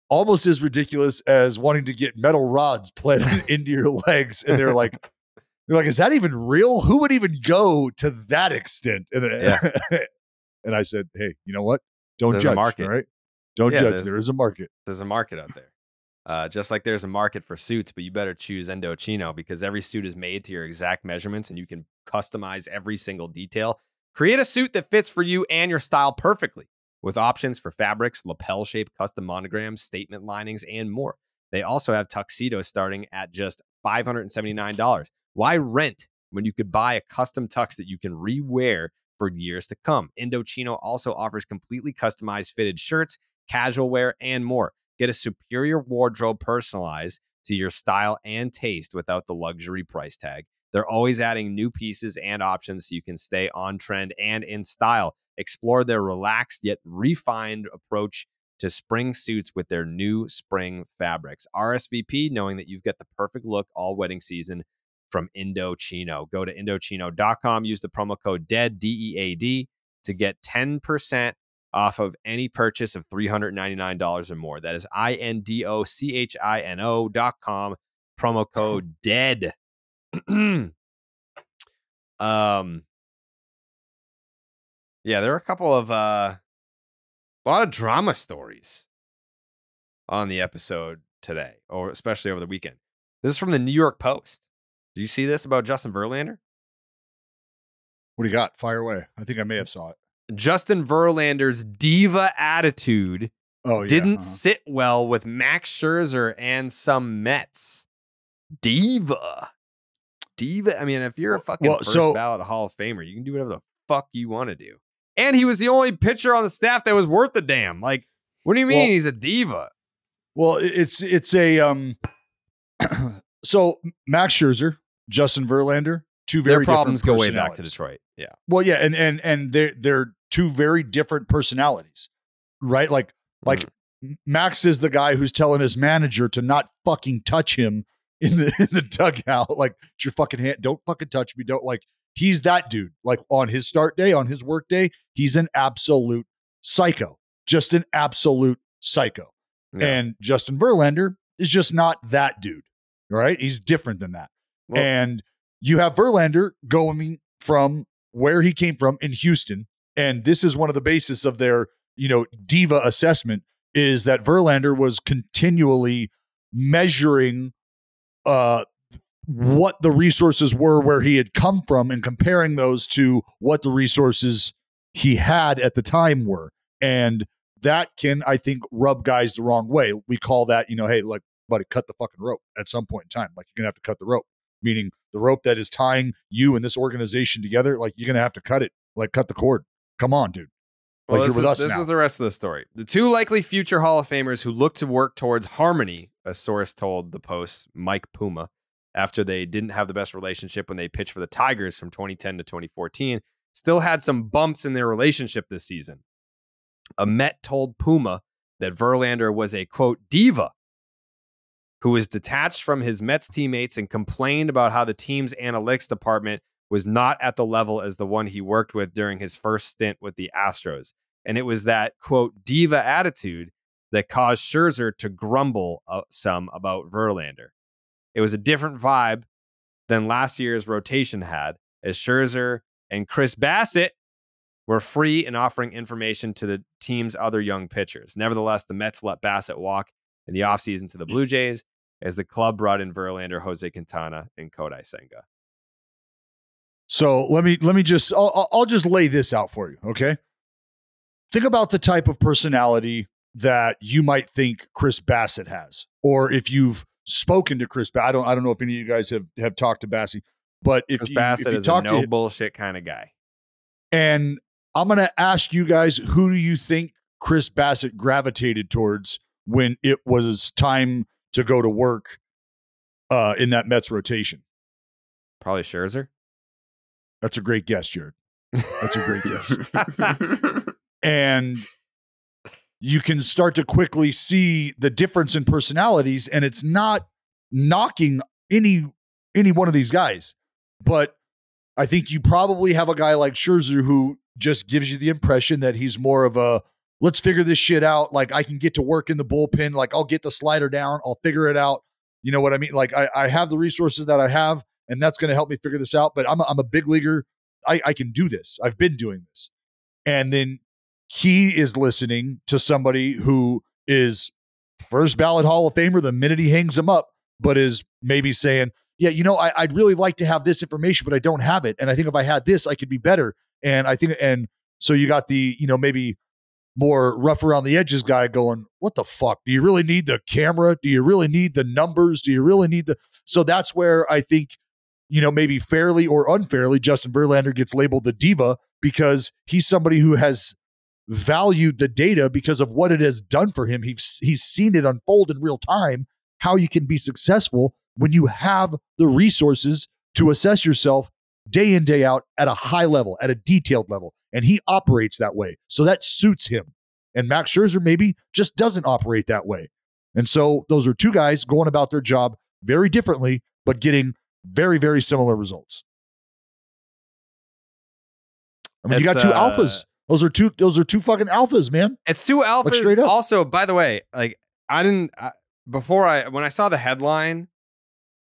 almost as ridiculous as wanting to get metal rods planted into your legs. And they're like, they're like, is that even real? Who would even go to that extent? And, Yeah. and I said, hey, you know what? Don't There's judge. market. Right. Don't Yeah, judge. There is a market. There's a market out there. Uh, just like there's a market for suits, but you better choose Indochino because every suit is made to your exact measurements and you can customize every single detail. Create a suit that fits for you and your style perfectly with options for fabrics, lapel shape, custom monograms, statement linings, and more. They also have tuxedos starting at just $579. Why rent when you could buy a custom tux that you can rewear for years to come? Indochino also offers completely customized fitted shirts, casual wear, and more. Get a superior wardrobe personalized to your style and taste without the luxury price tag. They're always adding new pieces and options so you can stay on trend and in style. Explore their relaxed yet refined approach to spring suits with their new spring fabrics. RSVP, knowing that you've got the perfect look all wedding season from Indochino. Go to Indochino.com, use the promo code DEAD, D E A D, to get 10% off of any purchase of $399 or more. That is I N D O C H I N O dot com, promo code DEAD. um, yeah, there are a couple of uh, a lot of drama stories on the episode today, or especially over the weekend. This is from the New York Post. Do you see this about Justin Verlander? What do you got? Fire away. I think I may have saw it. Justin Verlander's diva attitude Oh, yeah. didn't uh-huh. sit well with Max Scherzer and some Mets. Diva. Diva. I mean, if you're a fucking Well, first so- ballot Hall of Famer, you can do whatever the fuck you want to do. And he was the only pitcher on the staff that was worth a damn. Like, what do you mean Well- he's a diva? Well, it's it's a um. so Max Scherzer, Justin Verlander, two very Their problems go way back to. Detroit. Yeah. Well, yeah, and and and they're they're two very different personalities, right? Like like Mm-hmm. Max is the guy who's telling his manager to not fucking touch him in the in the dugout. Like, it's your fucking hand. Don't fucking touch me. Don't like. He's that dude. Like on his start day, on his work day, he's an absolute psycho. Just an absolute psycho. Yeah. And Justin Verlander is just not that dude. Right? He's different than that. Well- and you have Verlander going from where he came from in Houston, and this is one of the basis of their, you know, diva assessment is that Verlander was continually measuring uh what the resources were where he had come from and comparing those to what the resources he had at the time were. And that can, I think, rub guys the wrong way. We call that, you know, hey, like, buddy, cut the fucking rope at some point in time. Like, you're going to have to cut the rope, meaning the rope that is tying you and this organization together. Like, you're going to have to cut it, like, cut the cord. Come on, dude. Like, Well, you're this with is, this is the rest of the story. The two likely future Hall of Famers who look to work towards harmony a source told the Post, Mike Puma, after they didn't have the best relationship when they pitched for the Tigers from 2010 to 2014, still had some bumps in their relationship this season. A Met told Puma that Verlander was a quote diva who was detached from his Mets teammates and complained about how the team's analytics department was not at the level as the one he worked with during his first stint with the Astros. And it was that quote diva attitude that caused Scherzer to grumble uh, some about Verlander. It was a different vibe than last year's rotation had, as Scherzer and Chris Bassitt were free in offering information to the team's other young pitchers. Nevertheless, the Mets let Bassitt walk in the offseason to the Blue Jays as the club brought in Verlander, Jose Quintana, and Kodai Senga. So let me let me just I'll, I'll- I'll just lay this out for you, okay? Think about the type of personality that you might think Chris Bassitt has, or if you've spoken to Chris. Ba- I don't I don't know if any of you guys have have talked to Bassitt, but if Chris you, Bassitt if you is talk a to no him, bullshit kind of guy. and I'm going to ask you guys who do you think Chris Bassitt gravitated towards when it was time to go to work uh, in that Mets rotation? Probably Scherzer. That's a great guess, Jared. That's a great guess. and you can start to quickly see the difference in personalities and it's not knocking any any one of these guys. But i think you probably have a guy like Scherzer who just gives you the impression that he's more of a let's figure this shit out. Like i can get to work in the bullpen. Like i'll get the slider down. I'll figure it out. You know what i mean? Like i, I have the resources that i have and that's going to help me figure this out but i'm a, I'm a big leaguer. I, I can do this. I've been doing this. And then he is listening to somebody who is first ballot Hall of Famer the minute he hangs him up, but is maybe saying, Yeah, you know, I, I'd really like to have this information, but I don't have it. And I think if I had this, I could be better. And I think, and so you got the, you know, maybe more rough around the edges guy going, What the fuck? Do you really need the camera? Do you really need the numbers? Do you really need the. So that's where I think you know, maybe fairly or unfairly, Justin Verlander gets labeled the diva because he's somebody who has valued the data because of what it has done for him. He's he's seen it unfold in real time. How you can be successful when you have the resources to assess yourself day in day out at a high level, at a detailed level, and he operates that way. So that suits him. And Max Scherzer maybe just doesn't operate that way. And so those are two guys going about their job very differently, but getting very, very similar results. I mean, you got two uh, alphas. Those are two. Those are two fucking alphas, man. It's two alphas. straight up. Also, by the way, like I didn't I, before I when I saw the headline,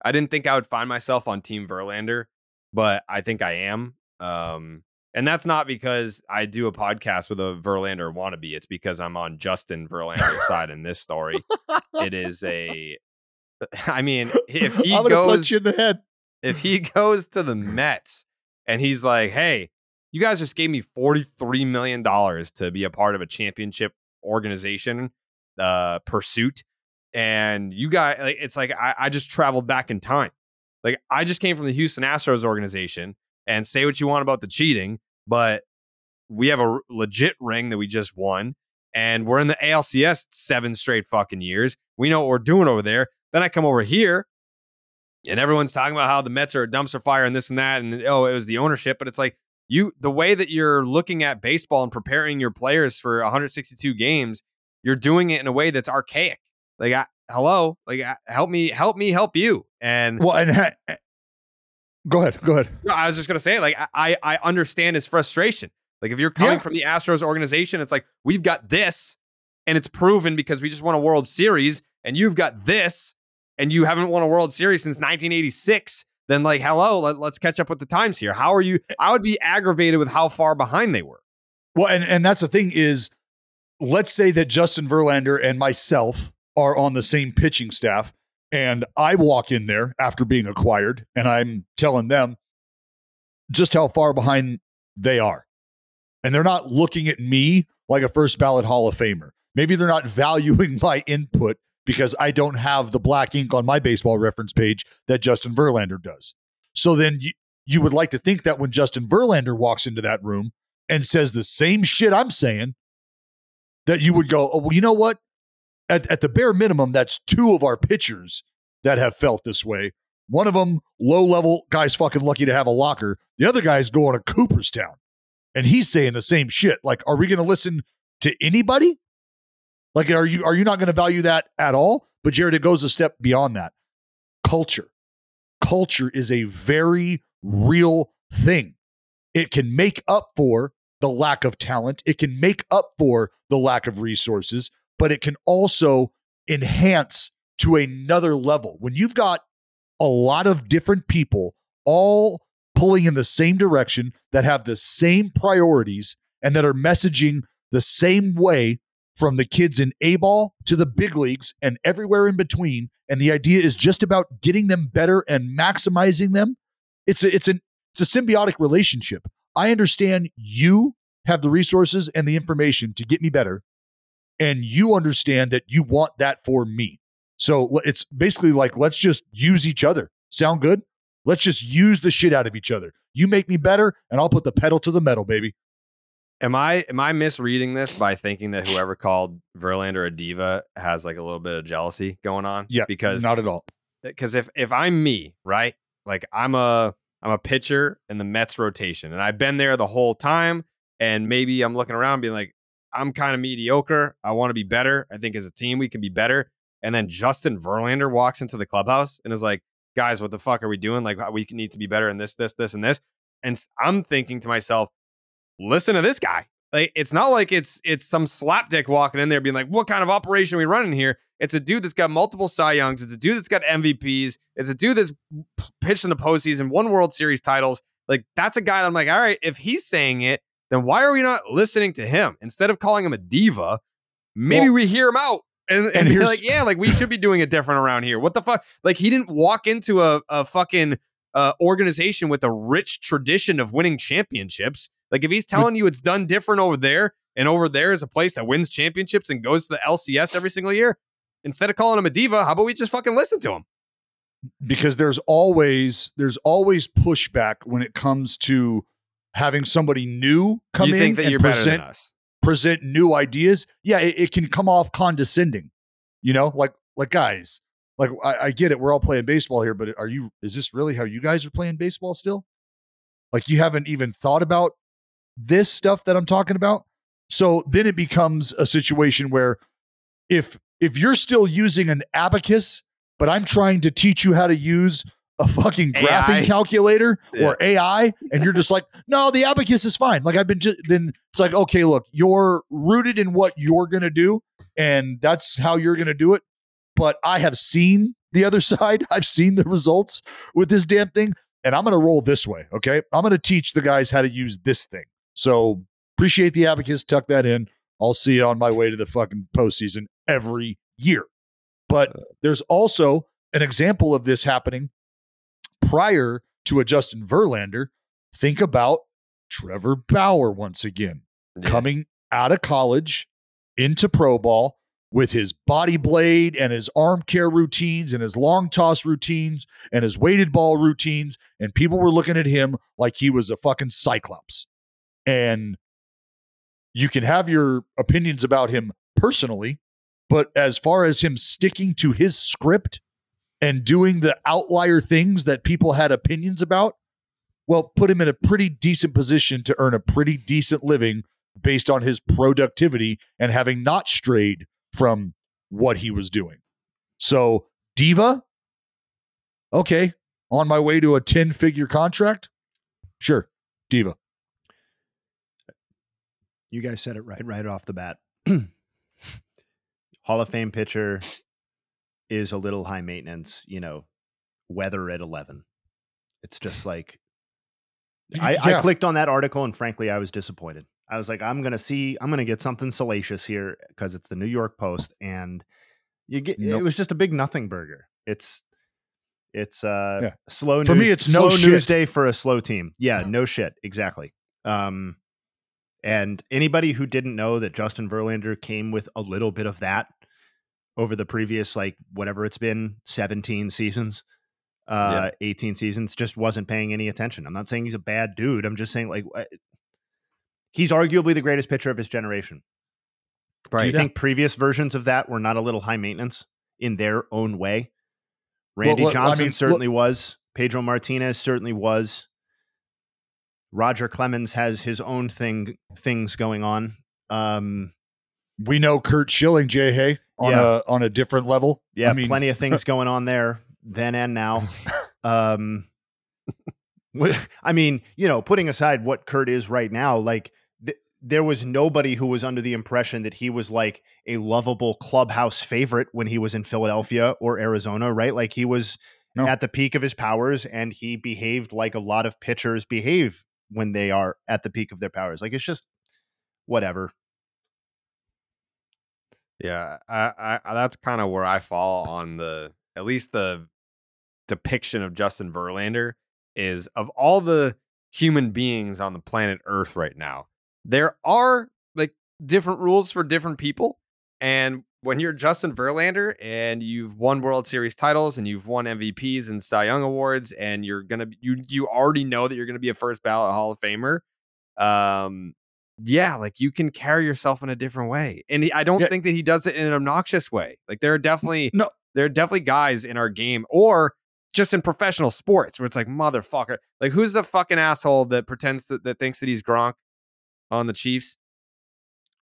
I didn't think I would find myself on Team Verlander, but I think I am. Um, and that's not because I do a podcast with a Verlander wannabe. It's because I'm on Justin Verlander's side in this story. It is a. I mean, if he I'm gonna goes, punch you in the head. if he goes to the Mets and he's like, "Hey, you guys just gave me forty three million dollars to be a part of a championship organization uh, pursuit," and you guys, like, it's like I, I just traveled back in time. Like I just came from the Houston Astros organization, and say what you want about the cheating, but we have a legit ring that we just won, and we're in the ALCS seven straight fucking years. We know what we're doing over there. Then I come over here and everyone's talking about how the Mets are a dumpster fire and this and that, and oh, it was the ownership. But it's like you, the way that you're looking at baseball and preparing your players for 162 games, you're doing it in a way that's archaic. Like, I, hello, like I- help me, help me, help you. And Well, and ha- eh, go ahead, go ahead. no, I was just gonna say, like, I I understand his frustration. Like, if you're coming Yeah. from the Astros organization, it's like we've got this, and it's proven because we just won a World Series, and you've got this, and you haven't won a World Series since 1986. Then, like, hello, let, let's catch up with the times here. How are you? I would be aggravated with how far behind they were. Well, and and that's the thing is, let's say that Justin Verlander and myself are on the same pitching staff, and I walk in there after being acquired, and I'm telling them just how far behind they are, and they're not looking at me like a first ballot Hall of Famer. Maybe they're not valuing my input because I don't have the black ink on my baseball reference page that Justin Verlander does. So then you, you would like to think that when Justin Verlander walks into that room and says the same shit I'm saying, that you would go, oh, well, you know what? at, at the bare minimum, that's two of our pitchers that have felt this way. One of them, low level, guy's fucking lucky to have a locker. The other guy's going to Cooperstown. And he's saying the same shit. Like, are we going to listen to anybody? Like, are you are you not going to value that at all? But Jared, it goes a step beyond that. Culture. Culture is a very real thing. It can make up for the lack of talent. It can make up for the lack of resources, but it can also enhance to another level. When you've got a lot of different people all pulling in the same direction that have the same priorities and that are messaging the same way from the kids in A ball to the big leagues and everywhere in between. And the idea is just about getting them better and maximizing them. It's a, it's an it's a symbiotic relationship. I understand you have the resources and the information to get me better, and you understand that you want that for me. So it's basically like let's just use each other. Sound good? Let's just use the shit out of each other. You make me better, and I'll put the pedal to the metal, baby. Am I am I misreading this by thinking that whoever called Verlander a diva has like a little bit of jealousy going on? Yeah, because not at all. Eh, because if if I'm me, right, like I'm a I'm a pitcher in the Mets rotation, and I've been there the whole time, and maybe I'm looking around being like, I'm kind of mediocre. I want to be better. I think as a team we can be better. And then Justin Verlander walks into the clubhouse and is like, guys, what the fuck are we doing? Like we need to be better in this, this, this, and this. And I'm thinking to myself, listen to this guy. Like it's not like it's it's some slapdick walking in there being like, what kind of operation are we running here? It's a dude that's got multiple Cy Youngs. It's a dude that's got MVPs. It's a dude that's pitched in the postseason, won World Series titles. Like that's a guy that I'm like, all right, if he's saying it, then why are we not listening to him instead of calling him a diva? Maybe well, we hear him out and, and, and be like, yeah, like we should be doing it different around here. What the fuck? Like he didn't walk into a, a fucking uh, organization with a rich tradition of winning championships. Like if he's telling you it's done different over there, and over there is a place that wins championships and goes to the LCS every single year, instead of calling him a diva, how about we just fucking listen to him? Because there's always there's always pushback when it comes to having somebody new come you in that and you're present than us. present new ideas. Yeah, it, it can come off condescending. You know, like like guys, like I, I get it. We're all playing baseball here, but are you? Is this really how you guys are playing baseball still? Like you haven't even thought about this stuff that I'm talking about. So then it becomes a situation where if if you're still using an abacus, but I'm trying to teach you how to use a fucking graphing AI. calculator Yeah. or AI, and you're just like, no, the abacus is fine. Like I've been just then it's like, okay, look, you're rooted in what you're gonna do, and that's how you're gonna do it. But I have seen the other side. I've seen the results with this damn thing, and I'm gonna roll this way. Okay, I'm gonna teach the guys how to use this thing. So appreciate the abacus. Tuck that in. I'll see you on my way to the fucking postseason every year. But uh. there's also an example of this happening prior to a Justin Verlander. Think about Trevor Bauer once again coming out of college into pro ball with his body blade and his arm care routines and his long toss routines and his weighted ball routines. And people were looking at him like he was a fucking cyclops. And you can have your opinions about him personally, but as far as him sticking to his script and doing the outlier things that people had opinions about, well, put him in a pretty decent position to earn a pretty decent living based on his productivity and having not strayed from what he was doing. So, Diva, okay, on my way to a 10 figure contract? Sure, Diva. You guys said it right right off the bat. Hall of Fame pitcher is a little high maintenance, you know, weather at 11. It's just like I, I clicked on that article and frankly I was disappointed. I was like, I'm gonna see, I'm gonna get something salacious here because it's the New York Post, and you get Nope. it was just a big nothing burger. It's it's uh Yeah. slow For me, it's no slow news shit. day for a slow team. Yeah, no shit, exactly. Um, and anybody who didn't know that Justin Verlander came with a little bit of that over the previous like whatever it's been 17 seasons uh 18 seasons just wasn't paying any attention i'm not saying he's a bad dude i'm just saying like he's arguably the greatest pitcher of his generation Do you think previous versions of that were not a little high maintenance in their own way? Randy look, I Johnson mean, certainly was. Pedro Martinez certainly was. Roger Clemens has his own thing things going on. Um, We know Curt Schilling, Jay Hay, on Yeah. a on a different level. yeah, I mean, plenty of things going on there then and now. Um, I mean, you know, putting aside what Curt is right now, like th- there was nobody who was under the impression that he was like a lovable clubhouse favorite when he was in Philadelphia or Arizona, right? Like he was No. at the peak of his powers and he behaved like a lot of pitchers behave when they are at the peak of their powers. Like it's just whatever. Yeah, I, I that's kind of where I fall on the at least the depiction of Justin Verlander is of all the human beings on the planet Earth right now. There are like different rules for different people, and when you're Justin Verlander and you've won World Series titles and you've won MVPs and Cy Young awards, and you're gonna you you already know that you're gonna be a first ballot Hall of Famer. Um, yeah, like you can carry yourself in a different way. And he- I don't Yeah. think that he does it in an obnoxious way. Like there are definitely No. there are definitely guys in our game or just in professional sports where it's like motherfucker. Like who's the fucking asshole that pretends that, that thinks that he's Gronk on the Chiefs?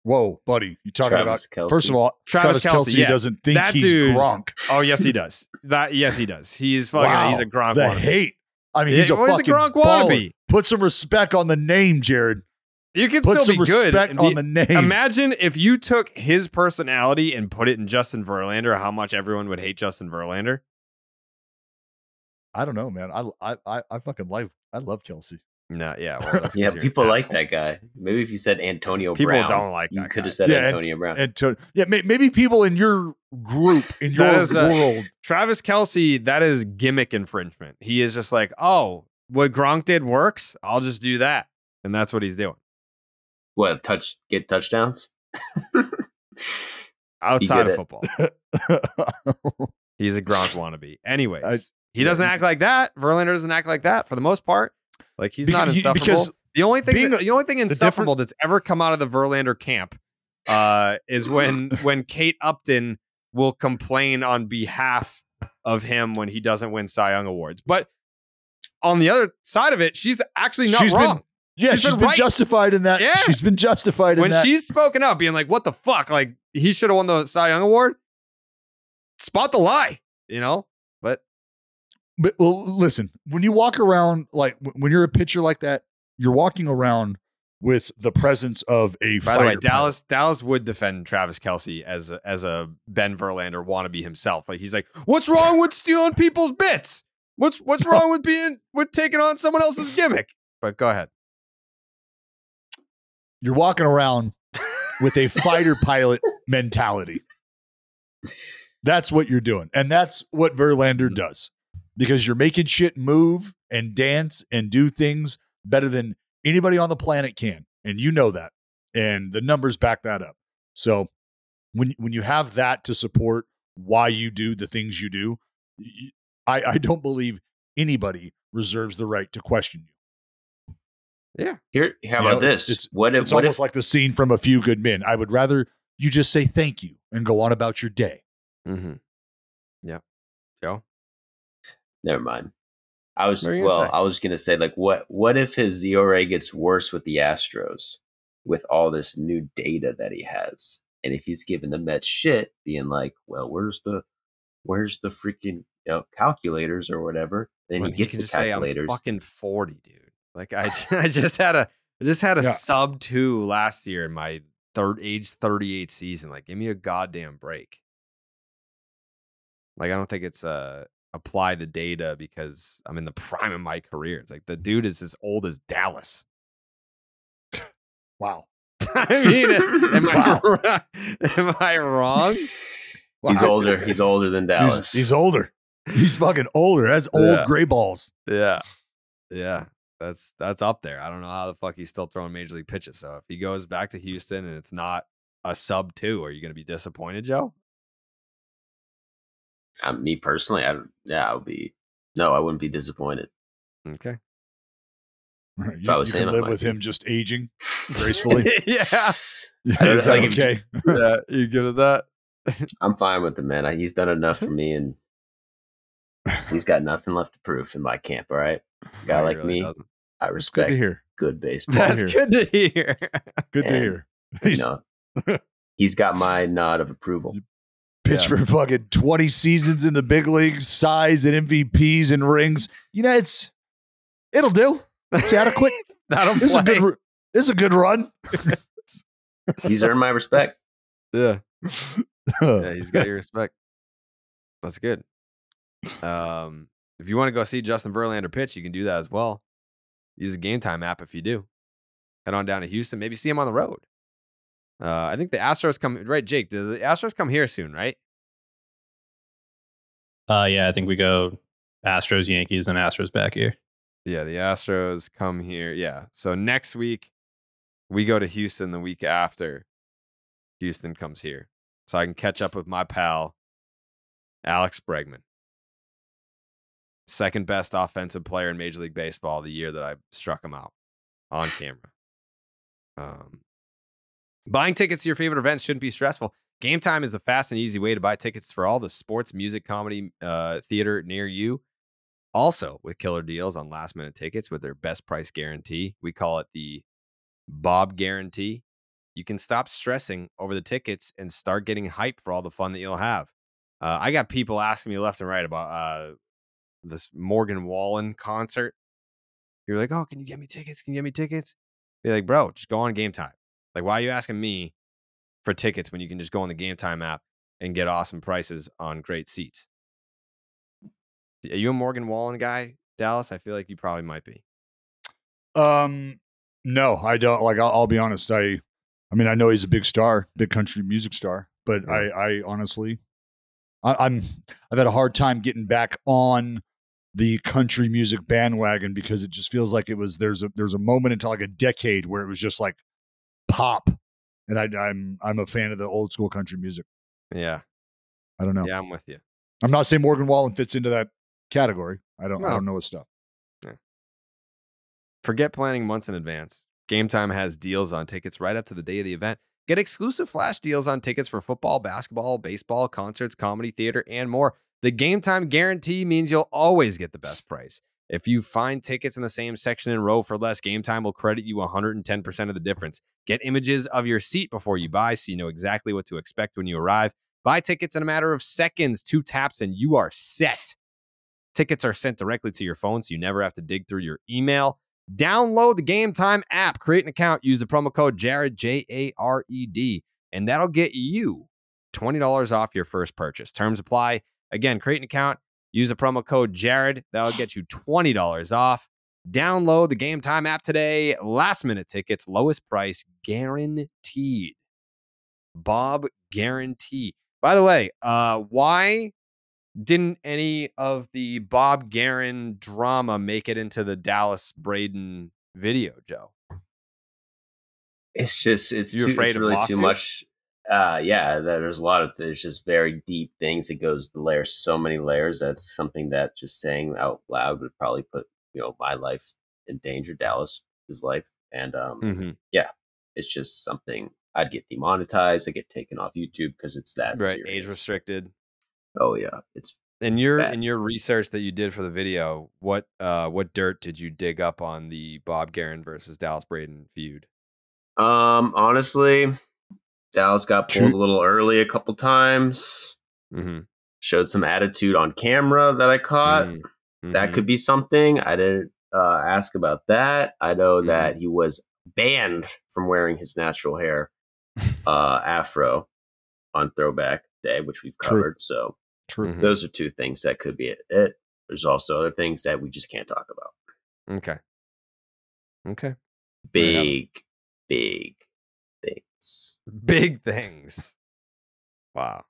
Whoa, buddy, you talking Travis about? Kelce. First of all, Travis Travis, Kelsey, Kelce, yeah. doesn't think That he's dude- Gronk. Oh yes, he does. That yes, he does. He's fucking he's a Gronk The wannabe. hate. I mean, Yeah, he's a well, he's a fucking Gronk baller. wannabe. Put some respect on the name, Jared. You can Put still some be good. respect and on the name. Imagine if you took his personality and put it in Justin Verlander, how much everyone would hate Justin Verlander. I don't know, man. I I I, I fucking like. I love Kelce. No, yeah, well, Yeah, people like asshole. that guy. Maybe if you said Antonio Brown. People Brown, don't like you could have said Yeah, Antonio and- Brown. And to, yeah, may, maybe people in your group, in your That is a- world, Travis Kelce, that is gimmick infringement. He is just like, oh, what Gronk did works. I'll just do that, and that's what he's doing what touch get touchdowns? outside of it. football. He's a Gronk wannabe. Anyways, he doesn't act like that. Verlander doesn't act like that for the most part. Like he's Be- not insufferable. because the only thing, that- the only thing insufferable that's ever come out of the Verlander camp uh, is when when Kate Upton will complain on behalf of him when he doesn't win Cy Young awards. But on the other side of it, she's actually not She's been- wrong. yeah, She's she's been been right. justified in that. Yeah. She's been justified in when that. she's spoken up, being like, "What the fuck?" Like he should have won the Cy Young award. Spot the lie, you know. But But well, listen, when you walk around like when you're a pitcher like that, you're walking around with the presence of a by the way, Dallas Dallas would defend Travis Kelce as a, as a Ben Verlander wannabe himself. Like he's like, "What's wrong with stealing people's bits? What's what's wrong with being with taking on someone else's gimmick?" But go ahead. You're walking around with a fighter pilot mentality. That's what you're doing. And that's what Verlander mm. does because you're making shit move and dance and do things better than anybody on the planet can. And you know that. And the numbers back that up. So when when you have that to support why you do the things you do, I, I don't believe anybody reserves the right to question you. Yeah. Here, how You about know, it's- this? It's, what if? it's What almost if? like the scene from A Few Good Men. I would rather you just say thank you and go on about your day. Mm-hmm. Yeah. Joe. Never mind. I was What were you gonna well. say? I was gonna say like what? What if his ERA gets worse with the Astros with all this new data that he has, and if he's giving the Mets shit, being like, well, where's the, where's the freaking you know, calculators or whatever? Then When he gets can the just say, I'm fucking forty, dude. Like I, I just had a, I just had a Yeah. sub two last year in my third age thirty eight season. Like, give me a goddamn break. Like, I don't think it's uh apply the data because I'm in the prime of my career. It's like the dude is as old as Dallas. Wow. I mean, am I am I wrong? he's Wow. older. He's older than He's, Dallas. he's older. He's fucking older. That's old Yeah. gray balls. Yeah. Yeah. That's that's up there. I don't know how the fuck he's still throwing major league pitches. So if he goes back to Houston and it's not a sub two, are you gonna be disappointed, Joe? Uh, me personally, I yeah, I would be. No, I wouldn't be disappointed. Okay. Right, If I You, was you him, can live with be. him just aging gracefully. yeah. Yeah, is that Like, if- okay? yeah. You good at that? I'm fine with him, man. I- He's done enough for me, and he's got nothing left to prove in my camp. All right, guy No, like really me, doesn't. I That's good respect to hear. good baseball. That's good to hear. Good to And, hear. You know, he's got my nod of approval. Pitched for fucking 20 seasons in the big leagues, size and MVPs and rings. You know, it's it'll do. It's adequate. That'll this is a good ru- this is a good run. He's earned my respect. Yeah. yeah, he's got your respect. That's good. Um, if you want to go see Justin Verlander pitch, you can do that as well. Use the Game Time app if you do. Head on down to Houston. Maybe see him on the road. Uh, I think the Astros come right. Jake, do the Astros come here soon? Right? Uh, yeah, I think we go Astros, Yankees, and Astros back here. Yeah, the Astros come here. Yeah. So next week we go to Houston. The week after, Houston comes here, so I can catch up with my pal Alex Bregman, second best offensive player in Major League Baseball the year that I struck him out on camera. Um, buying tickets to your favorite events shouldn't be stressful. Game Time is the fast and easy way to buy tickets for all the sports, music, comedy, uh, theater near you. Also, with killer deals on last minute tickets with their best price guarantee. We call it the Bob Guarantee. You can stop stressing over the tickets and start getting hype for all the fun that you'll have. Uh, I got people asking me left and right about uh, this Morgan Wallen concert. You're like, oh, can you get me tickets? Can you get me tickets? Be like, bro, just go on Game Time. Like, why are you asking me for tickets when you can just go on the Game Time app and get awesome prices on great seats? Are you a Morgan Wallen guy, Dallas? I feel like you probably might be. Um, no, I don't. Like, I'll, I'll be honest. I, I mean, I know he's a big star, big country music star, but I, I honestly, I, I'm, I've had a hard time getting back on the country music bandwagon because it just feels like it was there's a there's a moment until like a decade where it was just like pop, and I, I'm I'm a fan of the old school country music. Yeah. I don't know. Yeah, I'm with you. I'm not saying Morgan Wallen fits into that category. I don't I don't know his stuff. Forget planning months in advance. Game Time has deals on tickets right up to the day of the event. Get exclusive flash deals on tickets for football, basketball, baseball, concerts, comedy, theater, and more. The Game Time guarantee means you'll always get the best price. If you find tickets in the same section and row for less, Game Time will credit you 110% of the difference. Get images of your seat before you buy so you know exactly what to expect when you arrive. Buy tickets in a matter of seconds, two taps, and you are set. Tickets are sent directly to your phone so you never have to dig through your email. Download the Game Time app, create an account, use the promo code Jared, J A R E D, and that'll get you $20 off your first purchase. Terms apply. Again, create an account, use the promo code Jared. That'll get you $20 off. Download the Game Time app today. Last minute tickets, lowest price guaranteed. Bob guarantee. By the way, uh, why didn't any of the Bob Geren drama make it into the Dallas Braden video, Joe? It's just it's You too, afraid it's of really lawsuits? too much. Uh, yeah, there's a lot of there's just very deep things. It goes the layers, so many layers. That's something that just saying out loud would probably put you know my life in danger, Dallas his life, and um, Mhm. yeah, it's just something I'd get demonetized. I get taken off YouTube because it's that Right, serious. age restricted. Oh yeah, it's In your bad. in your research that you did for the video, what uh what dirt did you dig up on the Bob Geren versus Dallas Braden feud? Um, honestly, Dallas got pulled True. a little early a couple times. Mm-hmm. Showed some attitude on camera that I caught. Mm-hmm. That could be something. I didn't uh, ask about that. I know Mm-hmm. that he was banned from wearing his natural hair uh, afro on Throwback Day, which we've True. covered. So True. those are two things that could be it. it. There's also other things that we just can't talk about. Okay. Okay. Big, big. Big things. Wow.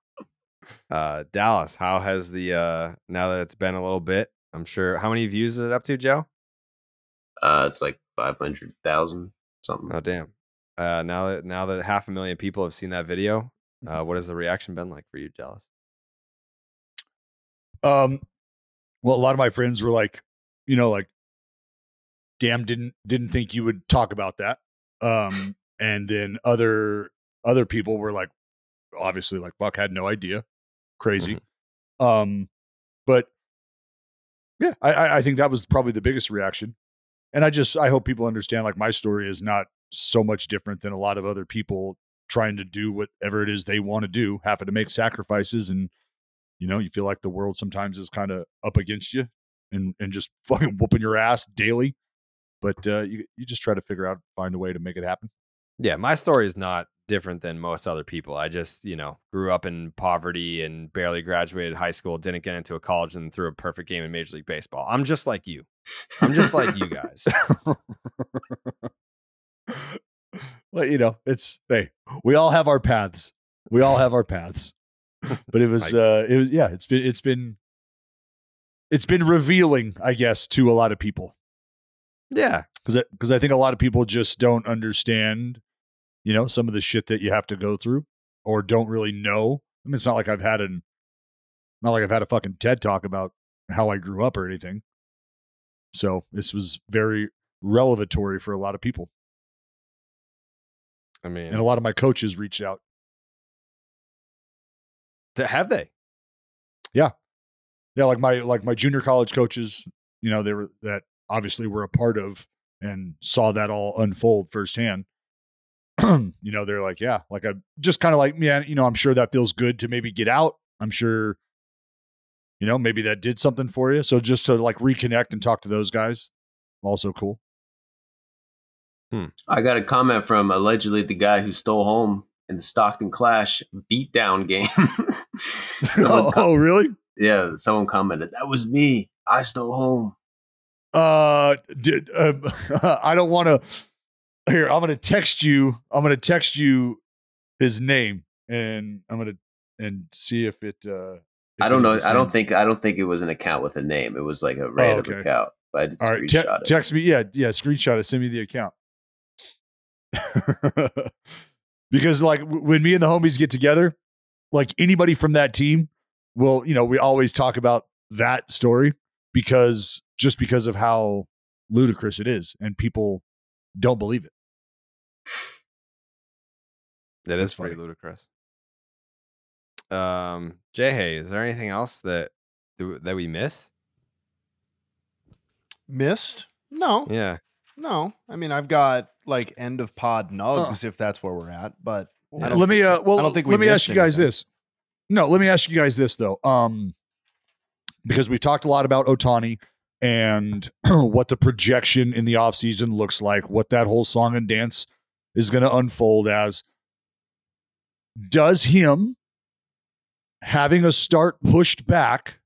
Uh Dallas, how has the uh now that it's been a little bit, I'm sure how many views is it up to, Joe? Uh, it's like five hundred thousand something. Oh damn. Uh now that now that half a million people have seen that video, uh what has the reaction been like for you, Dallas? Um, well, a lot of my friends were like, you know, like damn didn't didn't think you would talk about that. Um, and then other other people were like, obviously, like fuck, had no idea, crazy. Um, but yeah, I- I I think that was probably the biggest reaction, and I just I hope people understand like my story is not so much different than a lot of other people trying to do whatever it is they want to do, having to make sacrifices and you know, you feel like the world sometimes is kind of up against you and and just fucking whooping your ass daily. But uh, you you just try to figure out find a way to make it happen. Yeah, my story is not different than most other people. I just, you know, grew up in poverty and barely graduated high school, didn't get into a college and threw a perfect game in Major League Baseball. I'm just like you. I'm just like you guys. well, you know, it's hey, we all have our paths. We all have our paths. But it was uh it was yeah, it's been it's been it's been revealing, I guess, to a lot of people. Yeah. Cuz cuz I think a lot of people just don't understand, you know, some of the shit that you have to go through or don't really know. I mean, it's not like I've had an not like I've had a fucking TED talk about how I grew up or anything. So, this was very revelatory for a lot of people. I mean, And a lot of my coaches reached out. have they? Yeah. Yeah, like my like my junior college coaches, you know, they were that obviously were a part of and saw that all unfold firsthand. you know, they're like, yeah, like I just kind of like, man, you know, I'm sure that feels good to maybe get out. I'm sure, you know, maybe that did something for you. So just to like reconnect and talk to those guys, also cool. I got a comment from allegedly the guy who stole home in the Stockton Clash beatdown game. Someone oh, com- really? yeah, someone commented, "That was me. I stole home." Uh, did uh, I don't want to. Here, I'm gonna text you. I'm gonna text you his name, and I'm gonna and see if it. uh if I don't know. I don't think. I don't think it was an account with a name. It was like a random okay. account. But I did All right, screenshot te- it. text me. Yeah, yeah, screenshot it. Send me the account. because like w- when me and the homies get together, like anybody from that team will, you know, we always talk about that story because just because of how ludicrous it is, and people don't believe it. That is pretty ludicrous. Um, Jay hey, is there anything else that that we miss? Missed? No. Yeah. No. I mean, I've got like end of pod nugs if that's where we're at, but I don't let me uh well I don't think we let me ask you guys anything. this no let me ask you guys this though um because we've talked a lot about ohtani and what the projection in the offseason looks like what that whole song and dance is going to unfold as. Does him having a start pushed back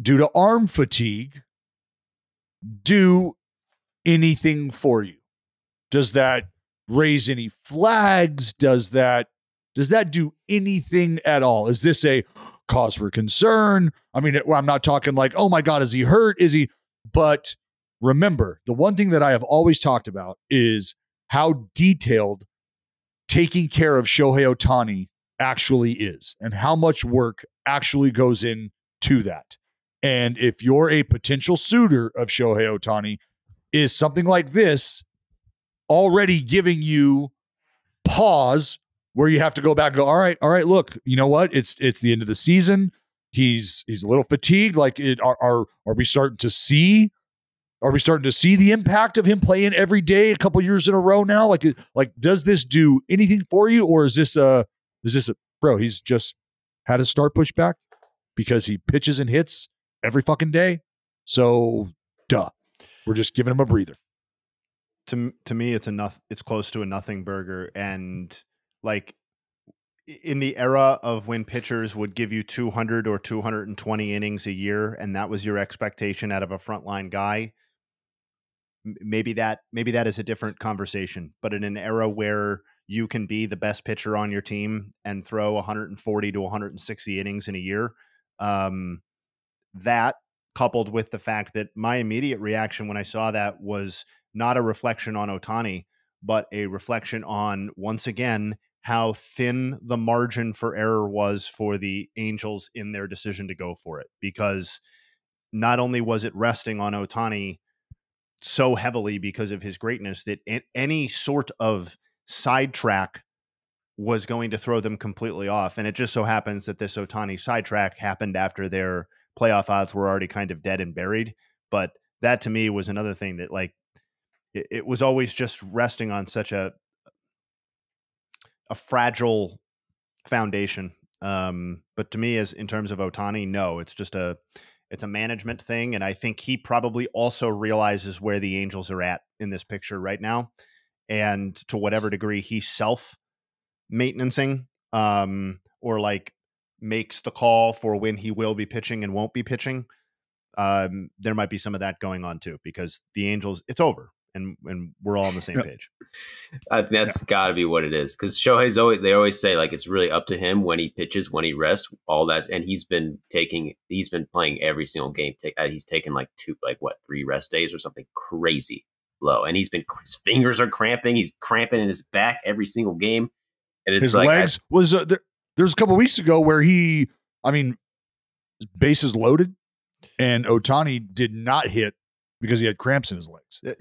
due to arm fatigue do anything for you? Does that raise any flags? Does that does that do anything at all? Is this a cause for concern. I mean i'm not talking like oh my god is he hurt? Is he but remember the one thing that i have always talked about is how detailed taking care of shohei ohtani actually is and how much work actually goes into that. And if you're a potential suitor of shohei ohtani is something like this already giving you pause where you have to go back and go all right all right look you know what? It's it's the end of the season. He's he's a little fatigued. Like it are are, are we starting to see are we starting to see the impact of him playing every day a couple years in a row now? Like like does this do anything for you or is this a is this a bro he's just had a start pushback because he pitches and hits every fucking day? So duh. We're just giving him a breather. To to me it's a noth- it's close to a nothing burger and like in the era of when pitchers would give you 200 or 220 innings a year and that was your expectation out of a frontline guy maybe that maybe that is a different conversation but in an era where you can be the best pitcher on your team and throw 140 to 160 innings in a year um that coupled with the fact that my immediate reaction when I saw that was not a reflection on Ohtani, but a reflection on once again how thin the margin for error was for the Angels in their decision to go for it. Because not only was it resting on Ohtani so heavily because of his greatness that any sort of sidetrack was going to throw them completely off. And it just so happens that this Ohtani sidetrack happened after their playoff odds were already kind of dead and buried. But that to me was another thing that like it, it was always just resting on such a a fragile foundation. Um, but to me, as in terms of Ohtani, no, it's just a it's a management thing, and I think he probably also realizes where the Angels are at in this picture right now, and to whatever degree he's self maintenancing, um, or like makes the call for when he will be pitching and won't be pitching. Um, there might be some of that going on too, because the Angels, it's over, and and we're all on the same page. I think that's got to be what it is. Because Shohei's always they always say like it's really up to him when he pitches, when he rests, all that. And he's been taking, he's been playing every single game. Take, uh, he's taken like two, like what, three rest days or something crazy low. And he's been his fingers are cramping. He's cramping in his back every single game. And it's his like I- legs was uh, there, there was a couple weeks ago where he, I mean, bases loaded, and Ohtani did not hit because he had cramps in his legs. But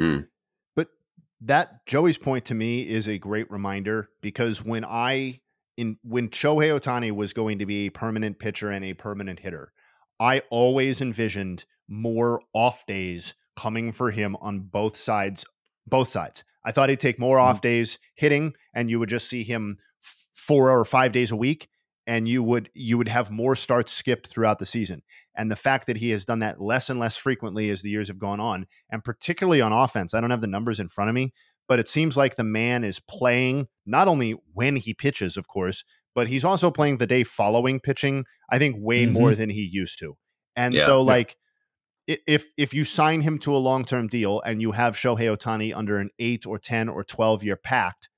that Joey's point to me is a great reminder because when I in when Shohei Ohtani was going to be a permanent pitcher and a permanent hitter, I always envisioned more off days coming for him on both sides. Both sides. I thought he'd take more Mm-hmm. off days hitting, and you would just see him f- four or five days a week, and you would you would have more starts skipped throughout the season. And the fact that he has done that less and less frequently as the years have gone on, and particularly on offense, I don't have the numbers in front of me, but it seems like the man is playing not only when he pitches, of course, but he's also playing the day following pitching, I think way more Mhm. than he used to. And Yeah. so, Yeah. like, if if you sign him to a long term deal and you have Shohei Ohtani under an eight or ten or twelve year pact,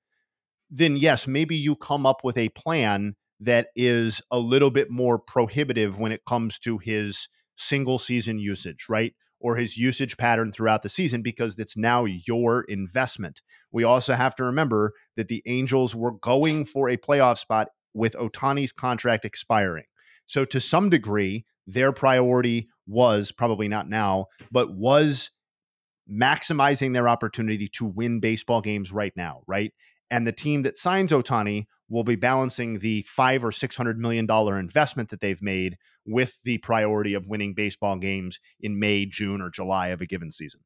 then yes, maybe you come up with a plan that is a little bit more prohibitive when it comes to his single season usage, right? Or his usage pattern throughout the season because it's now your investment. We also have to remember that the Angels were going for a playoff spot with Ohtani's contract expiring. So, to some degree, their priority was probably not now, but was maximizing their opportunity to win baseball games right now, right? And the team that signs Ohtani will be balancing the five or six hundred million dollar investment that they've made with the priority of winning baseball games in May, June, or July of a given season.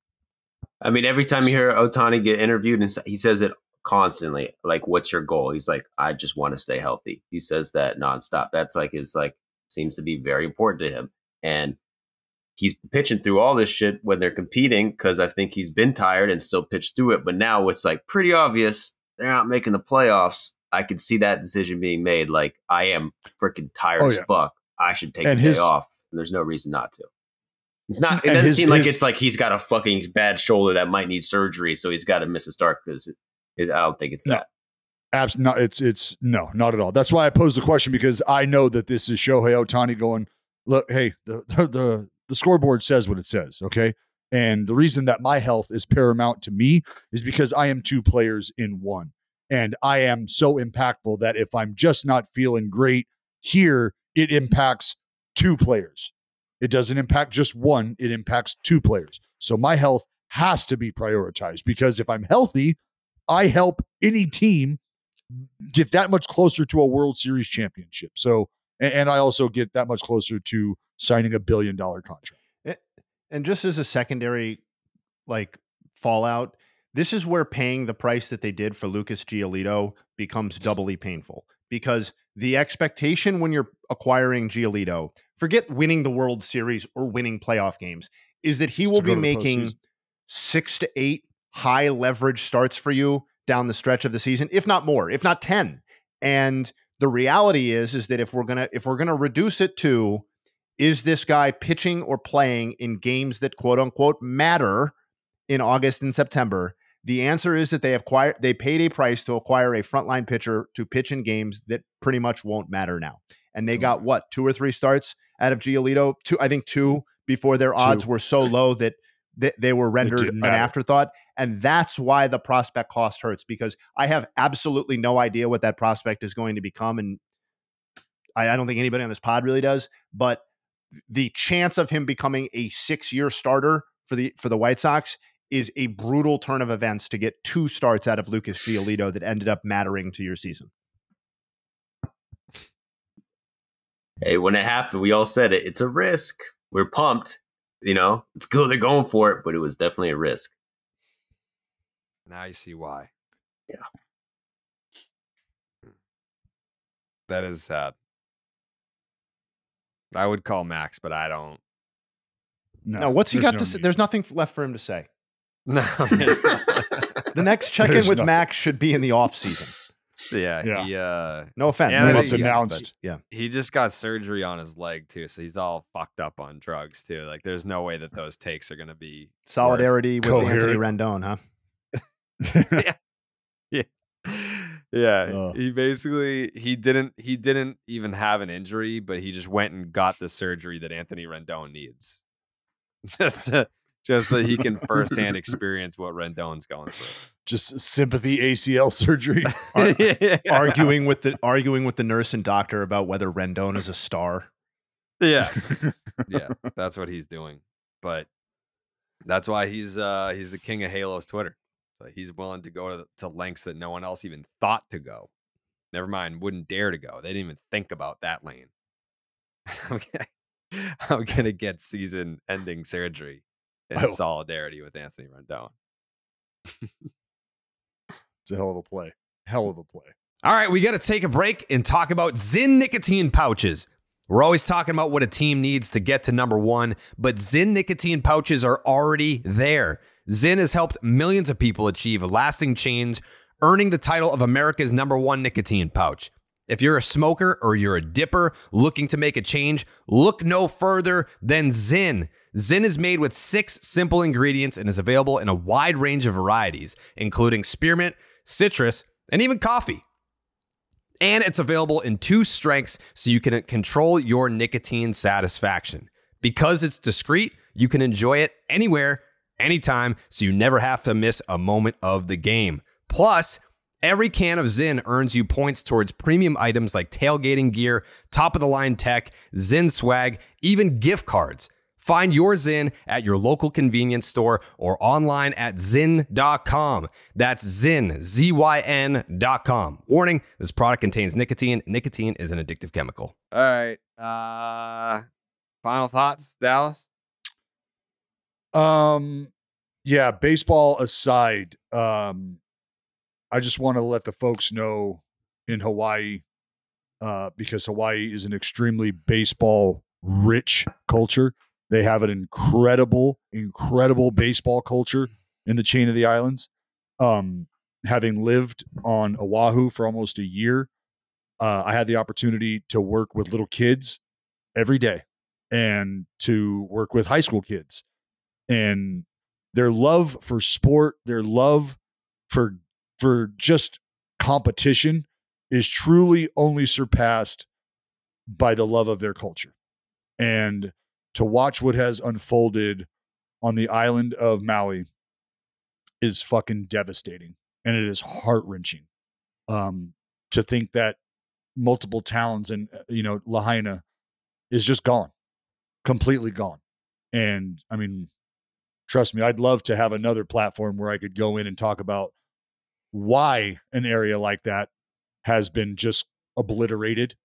I mean, every time you hear Ohtani get interviewed, and he says it constantly, like, "What's your goal?" He's like, "I just want to stay healthy." He says that nonstop. That's like his like seems to be very important to him, and he's pitching through all this shit when they're competing because I think he's been tired and still pitched through it. But now it's like pretty obvious they're not making the playoffs. I could see that decision being made. Like, I am freaking tired Oh, as yeah. fuck. I should take And a his- day off. And there's no reason not to. It's not. It doesn't his- seem like his- it's like he's got a fucking bad shoulder that might need surgery, so he's got to miss a start because it, I don't think it's No. that. Abs- no, it's it's no, not at all. That's why I posed the question because I know that this is Shohei Ohtani going. Look, hey, the the the, the scoreboard says what it says, okay. And the reason that my health is paramount to me is because I am two players in one, and I am so impactful that if I'm just not feeling great here, it impacts two players. It doesn't impact just one; it impacts two players. So my health has to be prioritized because if I'm healthy, I help any team get that much closer to a World Series championship. So, and, I also get that much closer to signing a billion dollar contract. And just as a secondary like fallout, this is where paying the price that they did for Lucas Giolito becomes doubly painful because the expectation when you're acquiring Giolito, forget winning the World Series or winning playoff games, is that he will be to making postseason. six to eight high leverage starts for you down the stretch of the season, if not more, if not 10. And the reality is, is that if we're gonna if we're gonna reduce it to is this guy pitching or playing in games that quote unquote matter in August and September? The answer is that they acquired they paid a price to acquire a frontline pitcher to pitch in games that pretty much won't matter now. And they got what, two or three starts out of Giolito? Two, I think two before their odds Two. were so low that th- they were rendered an afterthought. And that's why the prospect cost hurts because I have absolutely no idea what that prospect is going to become. And I, I don't think anybody on this pod really does. But the chance of him becoming a six year starter for the for the White Sox is a brutal turn of events to get two starts out of Lucas Giolito that ended up mattering to your season. Hey, when it happened, we all said it. It's a risk. We're pumped. You know, it's cool they're going for it, but it was definitely a risk. Now you see why. Yeah. Hmm. That is sad. I would call Max, but I don't. No, what's he got no to say? need. There's nothing left for him to say. No. The next check in with nothing. Max should be in the off season. yeah, Yeah. He, uh, No offense. Yeah, no that's announced. Yeah. he just got surgery on his leg too, so he's all fucked up on drugs too. Like, there's no way that those takes are gonna be worth- Solidarity with Anthony Rendon, huh? yeah Ugh. he basically he didn't he didn't even have an injury but he just went and got the surgery that anthony rendon needs just to, just so he can firsthand experience what rendon's going through. Just sympathy ACL surgery. yeah. arguing with the arguing with the nurse and doctor about whether Rendon is a star. yeah. Yeah that's what he's doing. But that's why he's uh he's the king of halos twitter. So he's willing to go to, to lengths that no one else even thought to go. Never mind wouldn't dare to go. They didn't even think about that lane. Okay i'm gonna get season ending surgery in Oh. solidarity with anthony rendon It's a hell of a play. Hell of a play. All right, we got to take a break and talk about ZYN nicotine pouches. We're always talking about what a team needs to get to number one, but ZYN nicotine pouches are already there. ZYN has helped millions of people achieve lasting change, earning the title of America's number one nicotine pouch. If you're a smoker or you're a dipper looking to make a change, look no further than ZYN. ZYN is made with six simple ingredients and is available in a wide range of varieties, including spearmint, citrus, and even coffee. And it's available in two strengths so you can control your nicotine satisfaction. Because it's discreet, you can enjoy it anywhere, anytime, so you never have to miss a moment of the game. Plus, every can of ZYN earns you points towards premium items like tailgating gear, top of the line tech, ZYN swag, even gift cards. Find your ZYN at your local convenience store or online at zyn.com. That's ZYN, Z Y N.com. Warning this product contains nicotine. Nicotine is an addictive chemical. all right uh final thoughts dallas Um, yeah, baseball aside, um, I just want to let the folks know in Hawaii, uh, because Hawaii is an extremely baseball rich culture. They have an incredible, incredible baseball culture in the chain of the islands. Um, having lived on Oahu for almost a year, uh, I had the opportunity to work with little kids every day and to work with high school kids and their love for sport, their love for for just competition is truly only surpassed by the love of their culture. And to watch what has unfolded on the island of Maui is fucking devastating and it is heart-wrenching. Um to think that multiple towns and uh, you know Lahaina is just gone. Completely gone. And I mean trust me, I'd love to have another platform where I could go in and talk about why an area like that has been just obliterated.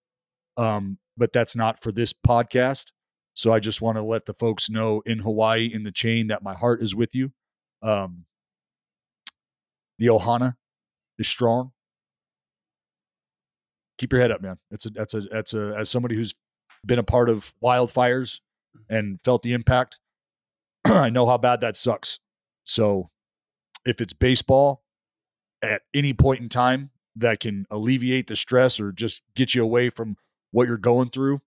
Um, but that's not for this podcast. So I just want to let the folks know in Hawaii in the chain that my heart is with you. Um, the Ohana is strong. Keep your head up, man. It's a that's a that's a as somebody who's been a part of wildfires and felt the impact. I know how bad that sucks. So if it's baseball at any point in time that can alleviate the stress or just get you away from what you're going through,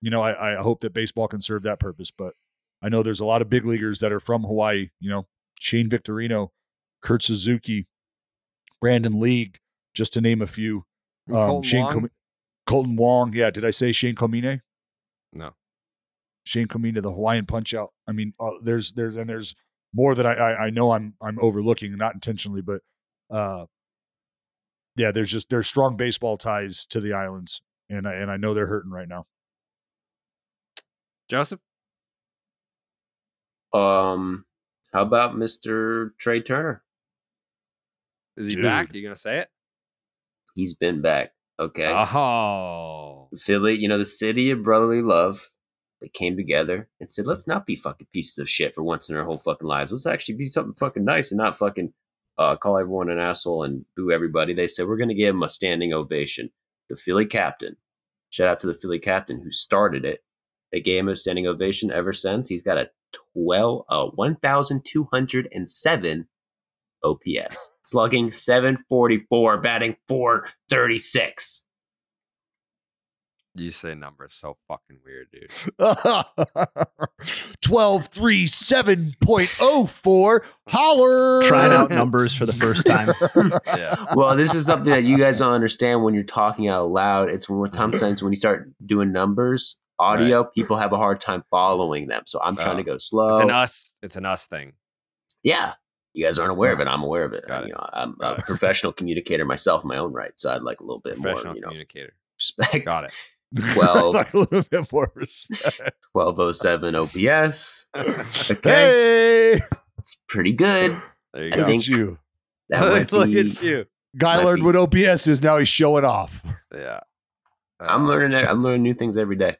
you know, I, I hope that baseball can serve that purpose. But I know there's a lot of big leaguers that are from Hawaii, you know, Shane Victorino, Kurt Suzuki, Brandon League, just to name a few. Um, Kolten Shane Wong? Com- Kolten Wong. Yeah. Did I say Shane Komine? no Shane Comina, the Hawaiian Punch Out. I mean, uh, there's there's and there's more that I, I I know I'm I'm overlooking, not intentionally, but uh, yeah, there's just there's strong baseball ties to the islands, and I, and I know they're hurting right now. joseph Um, How about Mr. Trea Turner? Is he Dude. back? You gonna say it? He's been back. Okay. Oh, Philly, you know, the city of brotherly love. They came together and said, let's not be fucking pieces of shit for once in our whole fucking lives. Let's actually be something fucking nice and not fucking uh, call everyone an asshole and boo everybody. They said, we're going to give him a standing ovation. The Philly captain, shout out to the Philly captain who started it. They gave him a standing ovation ever since. He's got a 12, uh, 1,207 OPS, slugging 744, batting 436. You say numbers so fucking weird, dude. 1237.04. Holler. Trying out numbers for the first time. Yeah. well, this is something that you guys don't understand when you're talking out loud. It's when mm-hmm. sometimes when you start doing numbers, audio, people have a hard time following them. So I'm trying to oh. go slow. It's an us. It's an us thing. Yeah. You guys aren't aware of it. I'm aware of it. I, it. you know, I'm Got a it. professional communicator myself in my own right. So I'd like a little bit more, Professional you know, communicator. respect. Got it. 12, like a little bit more respect. 1207 OPS. Okay. Hey, It's pretty good. There you I go. think you. that might Look be, at you. Guy Might learned be- what OPS is. Now he's showing off. Yeah. I'm Uh, learning. I'm learning new things every day.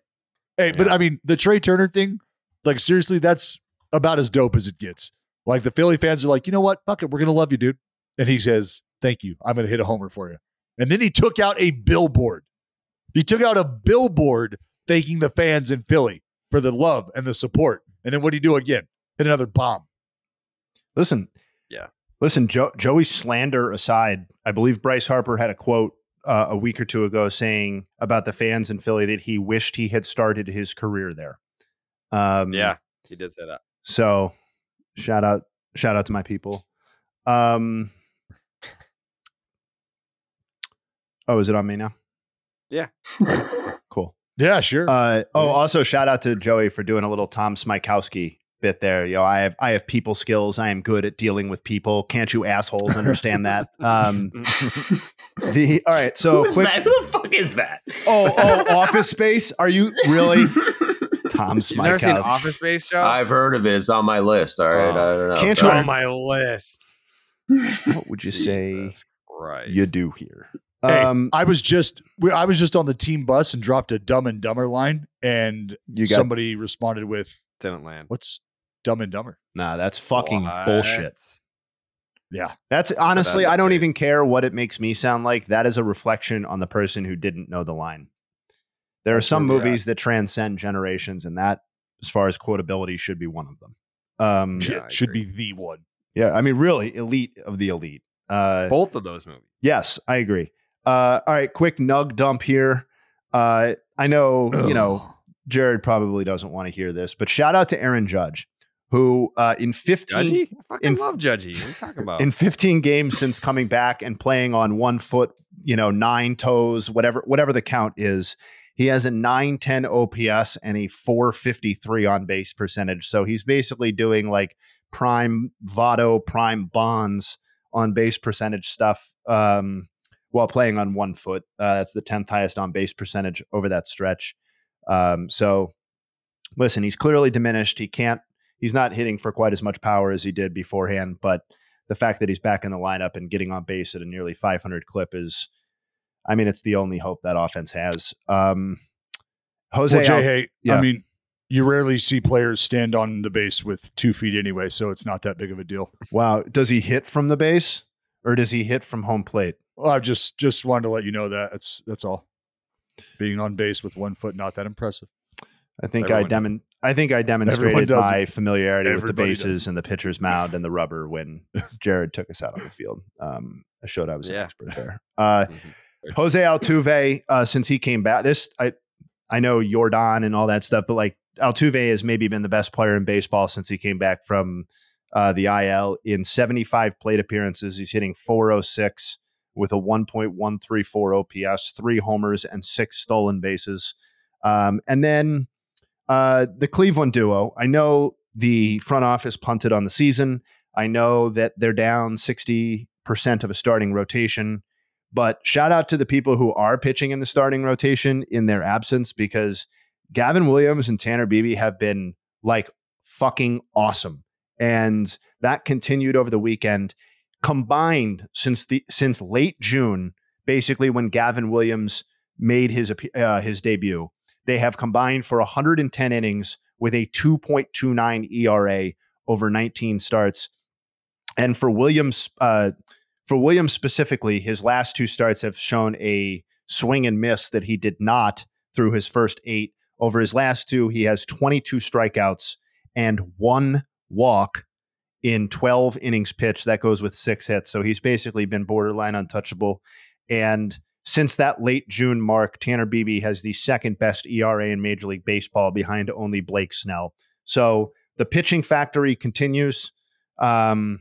Hey, but I mean, the Trea Turner thing, like seriously, that's about as dope as it gets. Like the Philly fans are like, you know what? Fuck it, we're gonna love you, dude. And he says, "Thank you. I'm gonna hit a homer for you." And then he took out a billboard. He took out a billboard thanking the fans in Philly for the love and the support. And then what did he do again? Hit another bomb. Listen, Yeah. Listen, jo- Joey slander aside, I believe Bryce Harper had a quote uh, a week or two ago saying about the fans in Philly that he wished he had started his career there. Um, Yeah, he did say that. So shout out, shout out to my people. Um, oh, is it on me now? Yeah. Cool. Yeah, sure. Uh, oh, also shout out to Joey for doing a little Tom Smykowski bit there. Yo, I have I have people skills. I am good at dealing with people. Can't you assholes understand that? Um, the all right. So Who is quick. that? Who the fuck is that? Oh, oh, Office Space. Are you really? Tom You've never seen Office Space, Joe? I've heard of it. It's on my list. All right. Oh. I don't know. Can't It's you- on my list. What would you say Christ. you do here? Hey, Um, I was just I was just on the team bus and dropped a dumb and dumber line, and You got- somebody responded with, Didn't land. "What's dumb and dumber?" nah, that's fucking What? bullshit. Yeah, That's honestly, that's I don't great. even care what it makes me sound like. That is a reflection on the person who didn't know the line. There are some Absolutely, yeah. movies that transcend generations, and that, as far as quotability, should be one of them. Um, Yeah, should agree. be the one. yeah, I mean, really, elite of the elite. Uh, Both of those movies. Yes, I agree. Uh, all right, quick nug dump here. Uh, I know, you know, Jared probably doesn't want to hear this, but shout out to Aaron Judge, who uh, in 15 Judgy? I fucking in- love Judgy. What are you talking about? in 15 games since coming back and playing on one foot, you know, nine toes, whatever whatever the count is, he has a 910 OPS and a 453 on base percentage. So he's basically doing like prime Votto, prime Bonds on base percentage stuff um, while playing on one foot. Uh, that's the 10th highest on base percentage over that stretch. Um, so listen, he's clearly diminished. He can't, he's not hitting for quite as much power as he did beforehand, but the fact that he's back in the lineup and getting on base at a nearly 500 clip is, I mean, it's the only hope that offense has. Um, Jose, well, Jay, hey, yeah. I mean, you rarely see players stand on the base with two feet anyway, so it's not that big of a deal. wow, does he hit from the base or does he hit from home plate? Well, I just just wanted to let you know that that's that's all. Being on base with one foot not that impressive. I think I demon. I think I demonstrated my it. familiarity with the Everybody does bases and the pitcher's mound and the rubber when Jared took us out on the field. Um, I showed I was an expert there. Uh, Mhm. Jose Altuve, uh, since he came back, this I I know Jordan and all that stuff, but like Altuve has maybe been the best player in baseball since he came back from uh, the IL. In 75 plate appearances, he's hitting 406 with a 1.134 OPS, three homers, and six stolen bases. Um, and then uh, the Cleveland duo. I know the front office punted on the season. I know that they're down 60% of a starting rotation. But shout out to the people who are pitching in the starting rotation in their absence because Gavin Williams and Tanner Bibee have been like fucking awesome. and that continued over the weekend. Combined since the since late June, basically when Gavin Williams made his uh, his debut, they have combined for 110 innings with a 2.29 ERA over 19 starts. And for Williams, uh, for Williams specifically, his last two starts have shown a swing and miss that he did not through his first eight. Over his last two, he has 22 strikeouts and one walk in 12 innings pitched. That goes with six hits. So he's basically been borderline untouchable. And since that late June mark, Tanner Bibee has the second best ERA in Major League Baseball behind only Blake Snell. So the pitching factory continues. Um,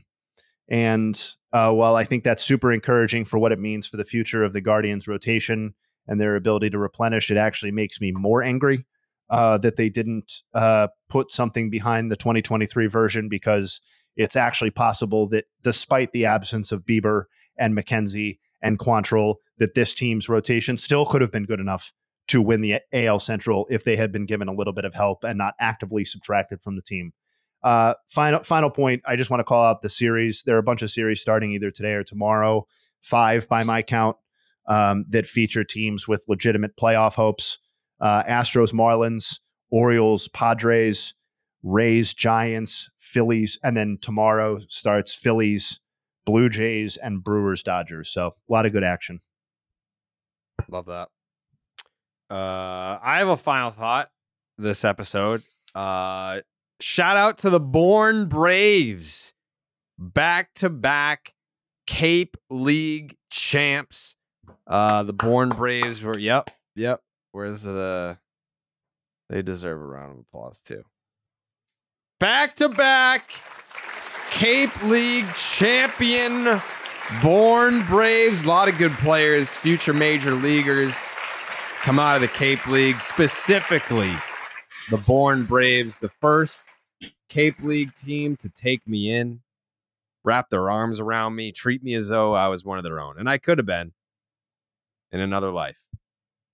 and uh, while I think that's super encouraging for what it means for the future of the Guardians rotation and their ability to replenish, it actually makes me more angry uh, that they didn't uh, put something behind the 2023 version because it's actually possible that despite the absence of Bieber and McKenzie and Quantrill, that this team's rotation still could have been good enough to win the AL Central if they had been given a little bit of help and not actively subtracted from the team. Uh, final final point. I just want to call out the series. There are a bunch of series starting either today or tomorrow. Five by my count um, that feature teams with legitimate playoff hopes. Uh, Astros, Marlins, Orioles, Padres, Rays, Giants, Phillies, and then tomorrow starts Phillies, Blue Jays, and Brewers, Dodgers. So a lot of good action. Love that. Uh, I have a final thought this episode. Uh, shout out to the Bourne Braves, back to back Cape League champs. Uh, the Bourne Braves were, yep, yep. Where's the? They deserve a round of applause too. Back to back Cape League champion Bourne Braves. A lot of good players, future major leaguers come out of the Cape League, specifically the Bourne Braves, the first Cape League team to take me in, wrap their arms around me, treat me as though I was one of their own. And I could have been in another life.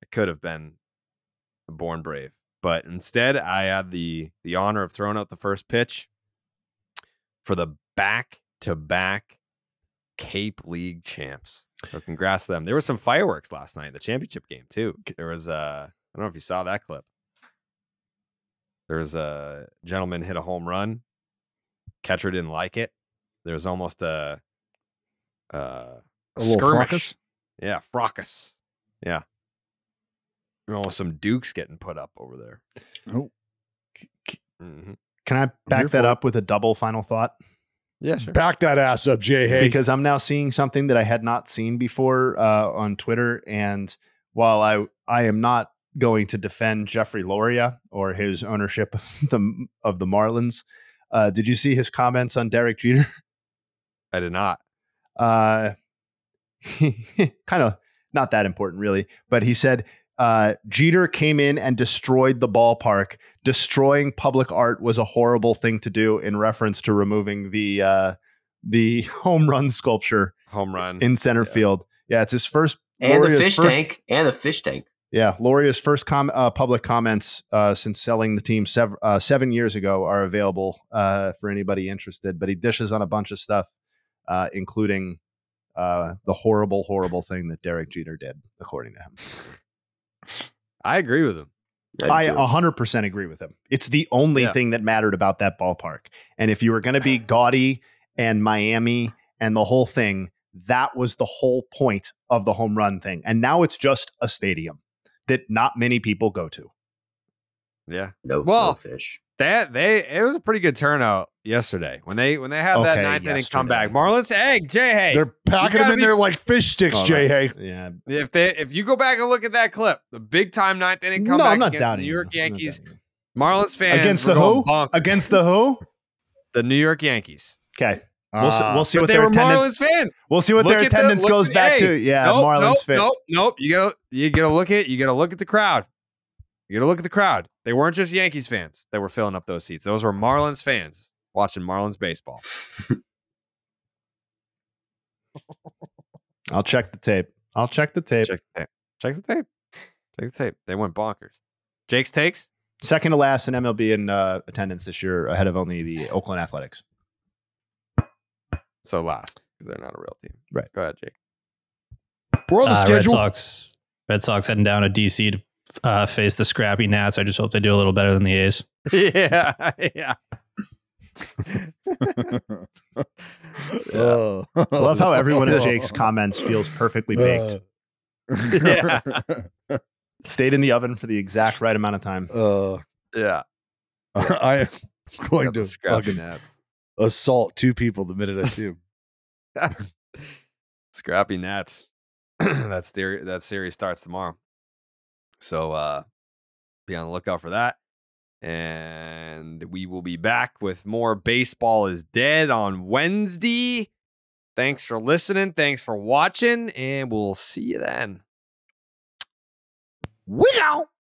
I could have been a Bourne Brave. But instead, I had the the honor of throwing out the first pitch for the back to back Cape League champs. So congrats to them. There were some fireworks last night in the championship game too. There was uh I don't know if you saw that clip. There was a gentleman hit a home run. Catcher didn't like it. There was almost a uh, a, A skirmish. fracas? Yeah, fracas. Yeah. Almost some dukes getting put up over there. Oh. Mhm. Can I back that up with a double final thought? Yeah, sure. Back that ass up, Jay. Hey, because I'm now seeing something that I had not seen before uh, on Twitter. And while I I am not going to defend Jeffrey Loria or his ownership of the of the Marlins, uh, did you see his comments on Derek Jeter? I did not. Uh, kind of not that important, really. But he said uh, Jeter came in and destroyed the ballpark. Destroying public art was a horrible thing to do in reference to removing the uh, the home run sculpture Home run. in center field. Yeah, it's his first And the fish first- tank. And the fish tank. Yeah, Loria's first com- uh, public comments uh, since selling the team sev- uh, seven years ago are available uh, for anybody interested. But he dishes on a bunch of stuff, uh, including uh, the horrible, horrible thing that Derek Jeter did, according to him. I agree with him. I 100% agree with him. It's the only Yeah. thing that mattered about that ballpark. And if you were going to be gaudy and Miami and the whole thing, that was the whole point of the home run thing. And now it's just a stadium that not many people go to. Yeah. No, Well, no fish. That they it was a pretty good turnout yesterday when they when they had that Okay, ninth inning yesterday. comeback. Marlins, hey Jay, hey, they're packing them gotta in be- there like fish sticks, Oh, Jay. Hey, Yeah. if they if you go back and look at that clip, the big time ninth inning No, comeback I'm not against the doubting New you. York I'm not Yankees, doubting Marlins fans Against were the going who? bonkers. Against the who? the New York Yankees. Okay. We'll, see, Ah. we'll see But what they their were attendance. Marlins fans. We'll see what Look their at the- attendance look goes at- back hey, to. Yeah, nope, Marlins nope, fan. Nope, nope. You gotta you gotta look at you gotta look at the crowd. You gotta look at the crowd. They weren't just Yankees fans that were filling up those seats. Those were Marlins fans watching Marlins baseball. I'll check the tape. I'll check the tape. Check the tape. Check the tape. Check the tape. They went bonkers. Jake's takes. Second to last in MLB in uh, attendance this year, ahead of only the Oakland Athletics. So last because they're not a real team. Right. Go ahead, Jake. We're on the Uh, Red. Sox. Red Sox heading down to DC to uh, face the scrappy Nats. I just hope they do a little better than the A's. yeah, yeah. Oh. I love how everyone in Jake's comments feels perfectly baked. yeah. Stayed in the oven for the exact right amount of time. Uh, Yeah. I am going to scrappy fucking Nats. assault two people the minute I see them. Scrappy Nats. that series that series starts tomorrow. So uh be on the lookout for that. And we will be back with more baseball is dead on Wednesday. Thanks for listening. Thanks for watching. And we'll see you then. We out.